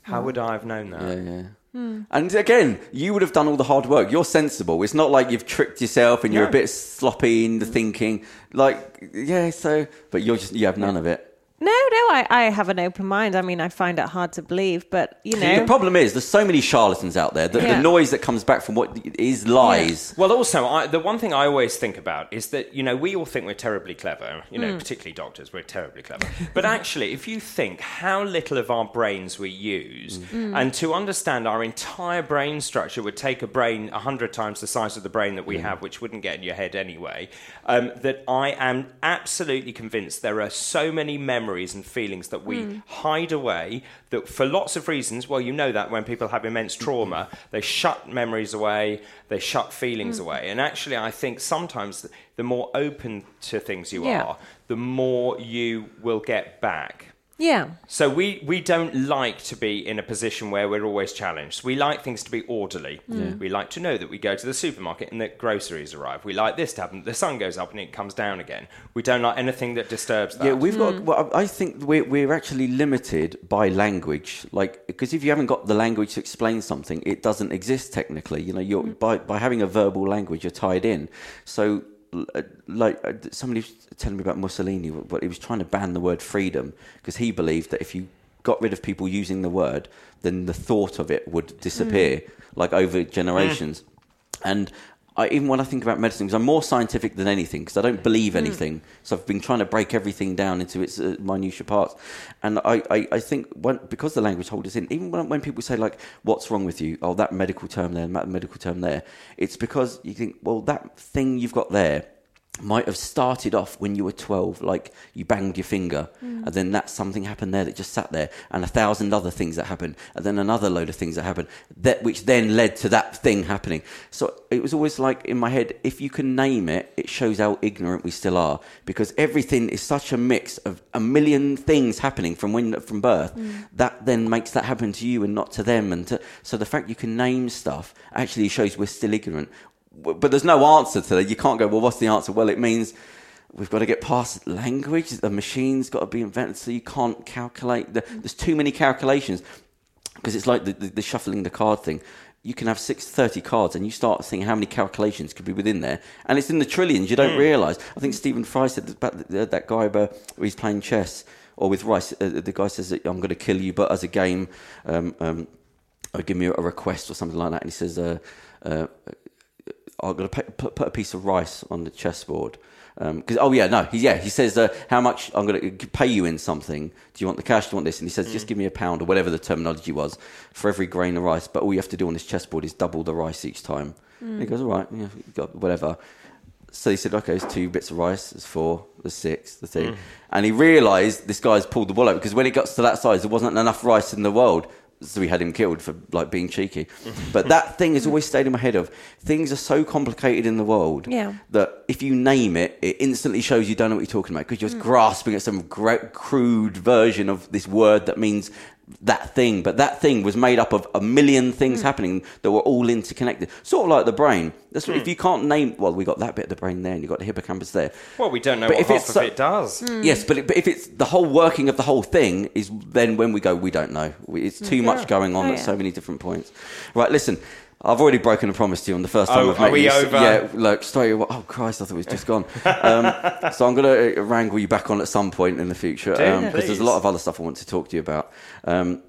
How would I have known that? Yeah, yeah. And again, you would have done all the hard work. You're sensible. It's not like you've tricked yourself and you're a No. bit sloppy in the thinking. Like, yeah, so, but you're just, you have none of it. No, no, I, I have an open mind. I mean, I find it hard to believe, but you know, The problem is, there's so many charlatans out there that Yeah. the noise that comes back from what is lies. Well, also, I, the one thing I always think about is that, you know, we all think we're terribly clever, you know, mm. particularly doctors, we're terribly clever. But actually, if you think how little of our brains we use, mm. Mm. and to understand our entire brain structure would take a brain 100 times the size of the brain that we have, which wouldn't get in your head anyway, um, that I am absolutely convinced there are so many memories and feelings that we hmm. hide away that for lots of reasons, well, you know that when people have immense trauma, they shut memories away, they shut feelings hmm. away. And actually, I think sometimes the more open to things you Yeah. are, the more you will get back. Yeah, So we, we don't like to be in a position where we're always challenged. We like things to be orderly. Mm. We like to know that we go to the supermarket and that groceries arrive. We like this to happen. The sun goes up and it comes down again. We don't like anything that disturbs that. Yeah, we've got. Mm. Well, I I think we're we're actually limited by language, like because if you haven't got the language to explain something, it doesn't exist technically. You know, you're mm. by by having a verbal language, you're tied in. So, l- like uh, somebody was telling me about Mussolini, but he was trying to ban the word freedom because he believed that if you got rid of people using the word, then the thought of it would disappear, like over generations. And I, even when I think about medicine, because I'm more scientific than anything, because I don't believe anything. So I've been trying to break everything down into its uh, minutiae parts. And I, I, I think when, because the language holds us in, even when, when people say, like, what's wrong with you? Oh, that medical term there, that medical term there. It's because you think, well, that thing you've got there might have started off when you were 12 like you banged your finger mm. and then that something happened there that just sat there and a thousand other things that happened and then another load of things that happened that which then led to that thing happening. So it was always like in my head if you can name it it shows how ignorant we still are because everything is such a mix of a million things happening from when from birth mm. that then makes that happen to you and not to them and to, so the fact you can name stuff actually shows we're still ignorant but there's no answer to that. You can't go, well, what's the answer? Well, it means we've got to get past language. The machine's got to be invented, so you can't calculate. The, there's too many calculations because it's like the, the, the shuffling the card thing. You can have six, 30 cards, and you start seeing how many calculations could be within there, and it's in the trillions. You don't realise. I think Stephen Fry said about that, that guy where he's playing chess or with Rice. Uh, the guy says that I'm going to kill you, but as a game. Um, um, or give me a request or something like that, and he says, uh, uh, I'm going to put, put a piece of rice on the chessboard, um, Because oh yeah, no, he yeah he says uh, how much I'm going to pay you in something. Do you want the cash? Do you want this? And he says just mm. give me a pound or whatever the terminology was for every grain of rice. But all you have to do on this chessboard is double the rice each time. And he goes all right, yeah, got whatever. So he said, okay, it's two bits of rice, there's four, there's six, the thing. Mm. And he realised this guy's pulled the wool out because when it got to that size, there wasn't enough rice in the world. So we had him killed for like being cheeky. but that thing has always stayed in my head of things are so complicated in the world Yeah. that if you name it, it instantly shows you don't know what you're talking about because you're just mm. grasping at some gra- crude version of this word that means that thing. But that thing was made up of a million things hmm. happening that were all interconnected. Sort of like the brain. That's what, if hmm. you can't name. Well, we got that bit of the brain there, and you got the hippocampus there. Well, we don't know But what if half it's of so- it does. Hmm. Yes, but, it, but if it's the whole working of the whole thing is then when we go, we don't know. It's too much going on Oh, at yeah. so many different points. Right, listen. I've already broken a promise to you on the first time Oh, I've are met we you. over? Yeah, look, straight away. Oh Christ, I thought it was just gone. [LAUGHS] Um, so I'm going to wrangle you back on at some point in the future Do, because there's a lot of other stuff I want to talk to you about. Um,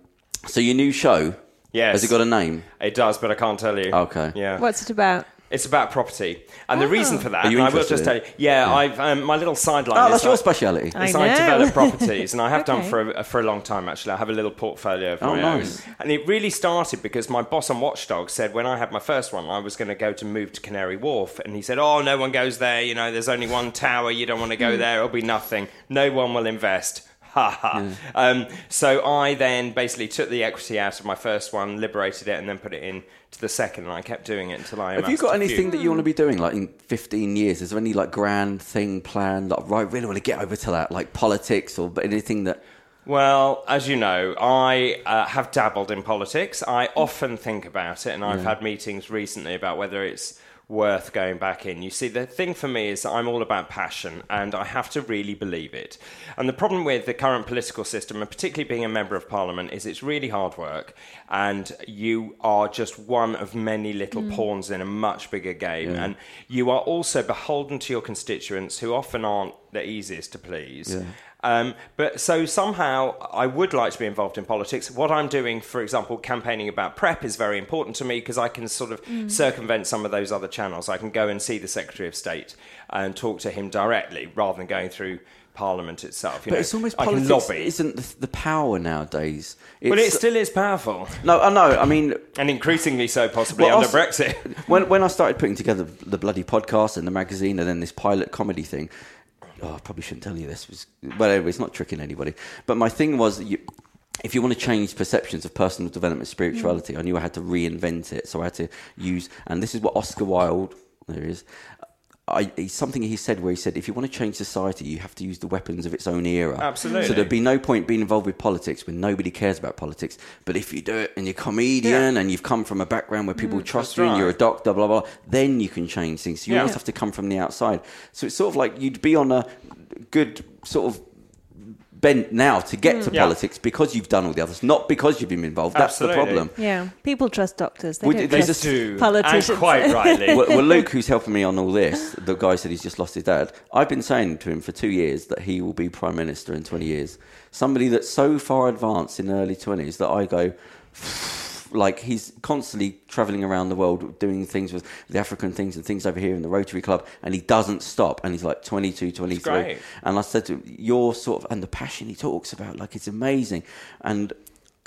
so your new show, Yes. has it got a name? It does, but I can't tell you. Okay. Yeah. What's it about? It's about property, and the reason for that, Are you and I will interested just in tell you, yeah, I've um, my little sideline. Oh, is that's your I- speciality. I is I know. develop [LAUGHS] properties, and I have done Okay. for a, for a long time. Actually, I have a little portfolio of Oh, my nice. own, and it really started because my boss on Watchdog said when I had my first one, I was going to go to move to Canary Wharf, and he said, "Oh, no one goes there. You know, there's only one tower. You don't want to Hmm. go there. It'll be nothing. No one will invest." Ha ha. Um, so I then basically took the equity out of my first one, liberated it, and then put it in to the second, and I kept doing it until I. Have you got anything that you want to be doing like in 15 years? Is there any like grand thing planned? Like, right, really want to get over to that, like politics or anything that. Well, as you know, I uh, have dabbled in politics. I often think about it, and I've had meetings recently about whether it's worth going back in. You see, the thing for me is I'm all about passion, and I have to really believe it. And the problem with the current political system, and particularly being a member of parliament, is it's really hard work, and you are just one of many little mm. pawns in a much bigger game. And you are also beholden to your constituents, who often aren't the easiest to please. Um, but so somehow I would like to be involved in politics. What I'm doing, for example, campaigning about PrEP is very important to me because I can sort of circumvent some of those other channels. I can go and see the Secretary of State and talk to him directly rather than going through Parliament itself. You But know, it's almost I can politics lobby. isn't the, the power nowadays. but it still is powerful, no, I know. I mean, and increasingly so, possibly Well, under also- Brexit. when when I [LAUGHS] started putting together the bloody podcast and the magazine and then this pilot comedy thing, oh, I probably shouldn't tell you this. Was well, anyway, it's not tricking anybody. But my thing was, you, if you want to change perceptions of personal development, spirituality, I knew I had to reinvent it. So I had to use, and this is what Oscar Wilde. There he is. I, something he said where he said, if you want to change society, you have to use the weapons of its own era. Absolutely. So there'd be no point being involved with politics when nobody cares about politics. But if you do it and you're a comedian and you've come from a background where people mm, trust that's you and you're a right. doctor, blah, blah, then you can change things. You Yeah. almost have to come from the outside. So it's sort of like you'd be on a good sort of bent now to get to hmm. Yeah. politics because you've done all the others, not because you've been involved. That's Absolutely. the problem. Yeah, people trust doctors. They Would- don't they trust just do. politicians. And quite [LAUGHS] rightly. well, well, Luke, who's helping me on all this, the guy said he's just lost his dad. I've been saying to him for two years that he will be prime minister in 20 years. Somebody that's so far advanced in early 20s that I go, like he's constantly traveling around the world doing things with the African things and things over here in the Rotary Club, and he doesn't stop. And he's like 22, 23. great. And I said to him, Your sort of, and the passion he talks about, like it's amazing. And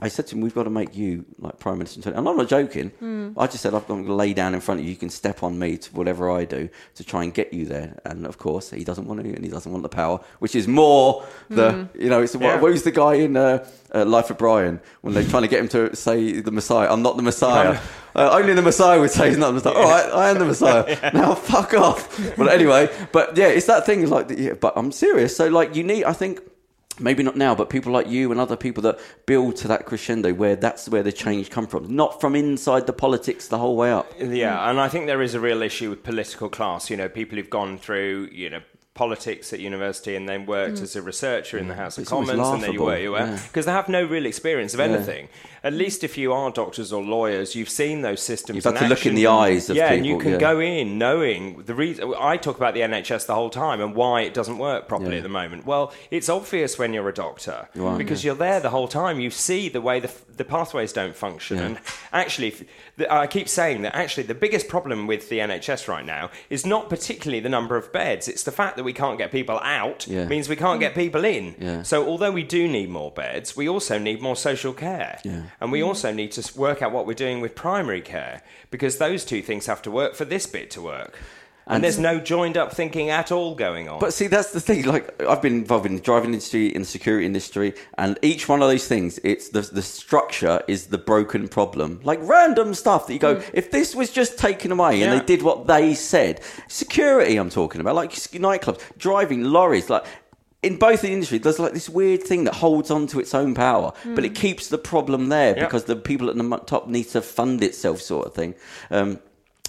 I said to him, "We've got to make you like prime minister." And I'm not joking. Hmm. I just said, "I'm going to lay down in front of you. You can step on me to whatever I do to try and get you there." And of course, he doesn't want to, and he doesn't want the power, which is more the Hmm. you know. It's Yeah. what, who's the guy in uh, uh, Life of Brian when they're trying to get him to say the Messiah? I'm not the Messiah. Uh, only the Messiah would say he's not the Messiah. All right, I am the Messiah. [LAUGHS] Now fuck off. But anyway, but yeah, it's that thing. Like, yeah, but I'm serious. So like, you need. I think maybe not now, but people like you and other people that build to that crescendo where that's where the change come from, not from inside the politics the whole way up. Yeah, and I think there is a real issue with political class. You know, people who've gone through, you know, politics at university and then worked mm. as a researcher in the House of It's Commons and then you work your way laughable, yeah. because they have no real experience of anything. At least if you are doctors or lawyers, you've seen those systems. You've in to look in the eyes of yeah, and you can yeah. go in knowing the reason. I talk about the NHS the whole time and why it doesn't work properly at the moment. Well, it's obvious when you're a doctor because you're there the whole time. You see the way the, the pathways don't function. And actually, the, I keep saying that actually the biggest problem with the NHS right now is not particularly the number of beds. It's the fact that we can't get people out Yeah. means we can't get people in. Yeah. So although we do need more beds, we also need more social care. Yeah. And we also need to work out what we're doing with primary care because those two things have to work for this bit to work. And, And- there's no joined up thinking at all going on. But see, that's the thing. Like, I've been involved in the driving industry, in the security industry, and each one of those things, it's the the structure is the broken problem. Like random stuff that you go, if this was just taken away and they did what they said, security. I'm talking about, like nightclubs, driving lorries, like. In both the industry, there's like this weird thing that holds on to its own power, but it keeps the problem there Yeah. because the people at the top need to fund itself, sort of thing. Um,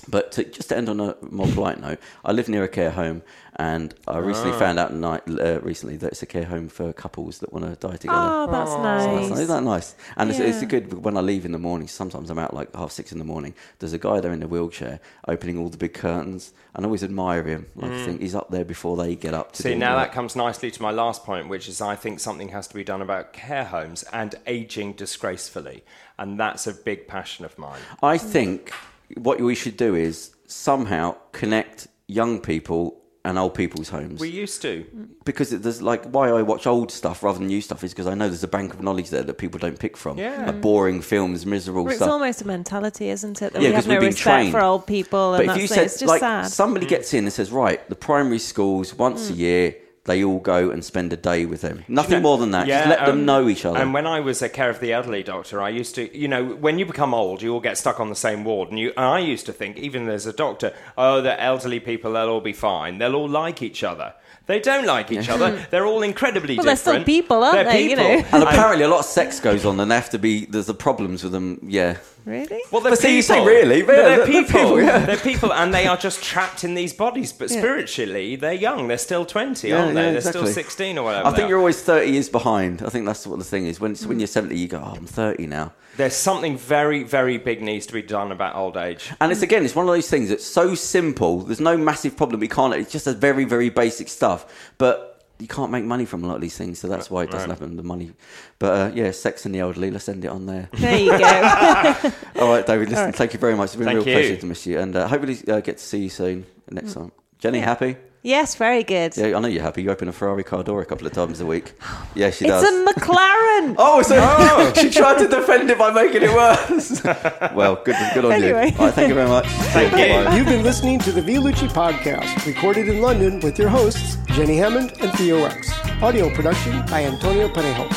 but to, just to end on a more polite note, I live near a care home, and I recently ah. found out night, uh, recently that it's a care home for couples that want to die ah, together. Oh, that's So that's- nice. Isn't that nice? And it's, it's Yeah. good when I leave in the morning. Sometimes I'm out like half six in the morning. There's a guy there in a wheelchair opening all the big curtains, and I always admire him. Like I mm. think he's up there before they get up to See, do now work. that comes nicely to my last point, which is I think something has to be done about care homes and aging disgracefully. And that's a big passion of mine. I think what we should do is somehow connect young people and old people's homes. We used to. because it, there's like why I watch old stuff rather than new stuff is because I know there's a bank of knowledge there that people don't pick from. Yeah. Like boring films, miserable Well, it's stuff. almost a mentality, isn't it? That Yeah, we 'cause have no we've been respect trained. for old people, but and if that's you said it's just like sad. somebody mm. gets in and says, right, the primary schools once a mm. year they all go and spend a day with them. Nothing more than that. Just let them um, know each other. And when I was a care of the elderly doctor, I used to, you know, when you become old, you all get stuck on the same ward. And, you, and I used to think, even as a doctor, oh, the elderly people, they'll all be fine. They'll all like each other. They don't like each other. [LAUGHS] They're all incredibly Well, they're still different. people, aren't They're they, you know? and [LAUGHS] apparently a lot of sex goes on, and they have to be. There's the problems with them. Yeah, really? Well, they're But see, you say people. really, but But yeah, they're, they're people. people, yeah. [LAUGHS] They're people, and they are just trapped in these bodies. But Yeah. spiritually, they're young. They're still twenty, Yeah, aren't they? yeah, they're still sixteen or whatever. I think you're always 30 years behind. I think that's what the thing is. When when hmm. you're 70, you go, oh, I'm 30 now. There's something very, very big needs to be done about old age. And it's hmm. again, it's one of those things that's so simple. There's no massive problem. We can't. It's just a very, very basic stuff. But you can't make money from a lot of these things, so that's why it doesn't happen. The money. But uh, yeah, sex and the elderly. Let's end it on there. There you go. [LAUGHS] All right, David. Listen, thank you very much. It's been a real you. pleasure to miss you, and uh, hopefully uh, get to see you soon next time. Jenny, happy? Yes, very good. Yeah, I know you're happy. You open a Ferrari car door a couple of times a week. Yeah, she does. it's a McLaren. [LAUGHS] Oh, so oh, she tried to defend it by making it worse. [LAUGHS] well, good, good on Anyway. you. All right, thank you very much. Thank you. Bye. You've been listening to the Vialucci Podcast, recorded in London with your hosts, Jenny Hammond and Theo Rex. Audio production by Antonio Parejo.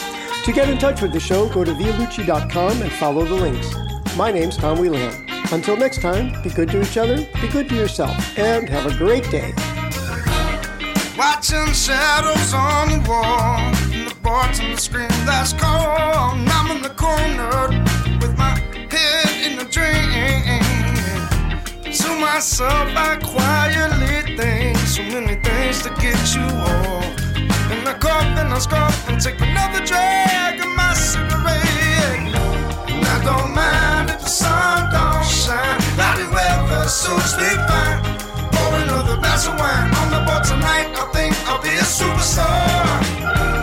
To get in touch with the show, go to vialucci.com and follow the links. My name's Tom Wheelham. Until next time, be good to each other, be good to yourself, and have a great day. Watching shadows on the wall and the boards on the screen that's cold. I'm in the corner with my head in a dream. To myself, I quietly think so many things to get you off. And I cough and I scoff and take another drag of my cigarette. And I don't mind if the sun don't shine. The weather suits me fine glass of wine on the bar tonight. I think I'll be a superstar.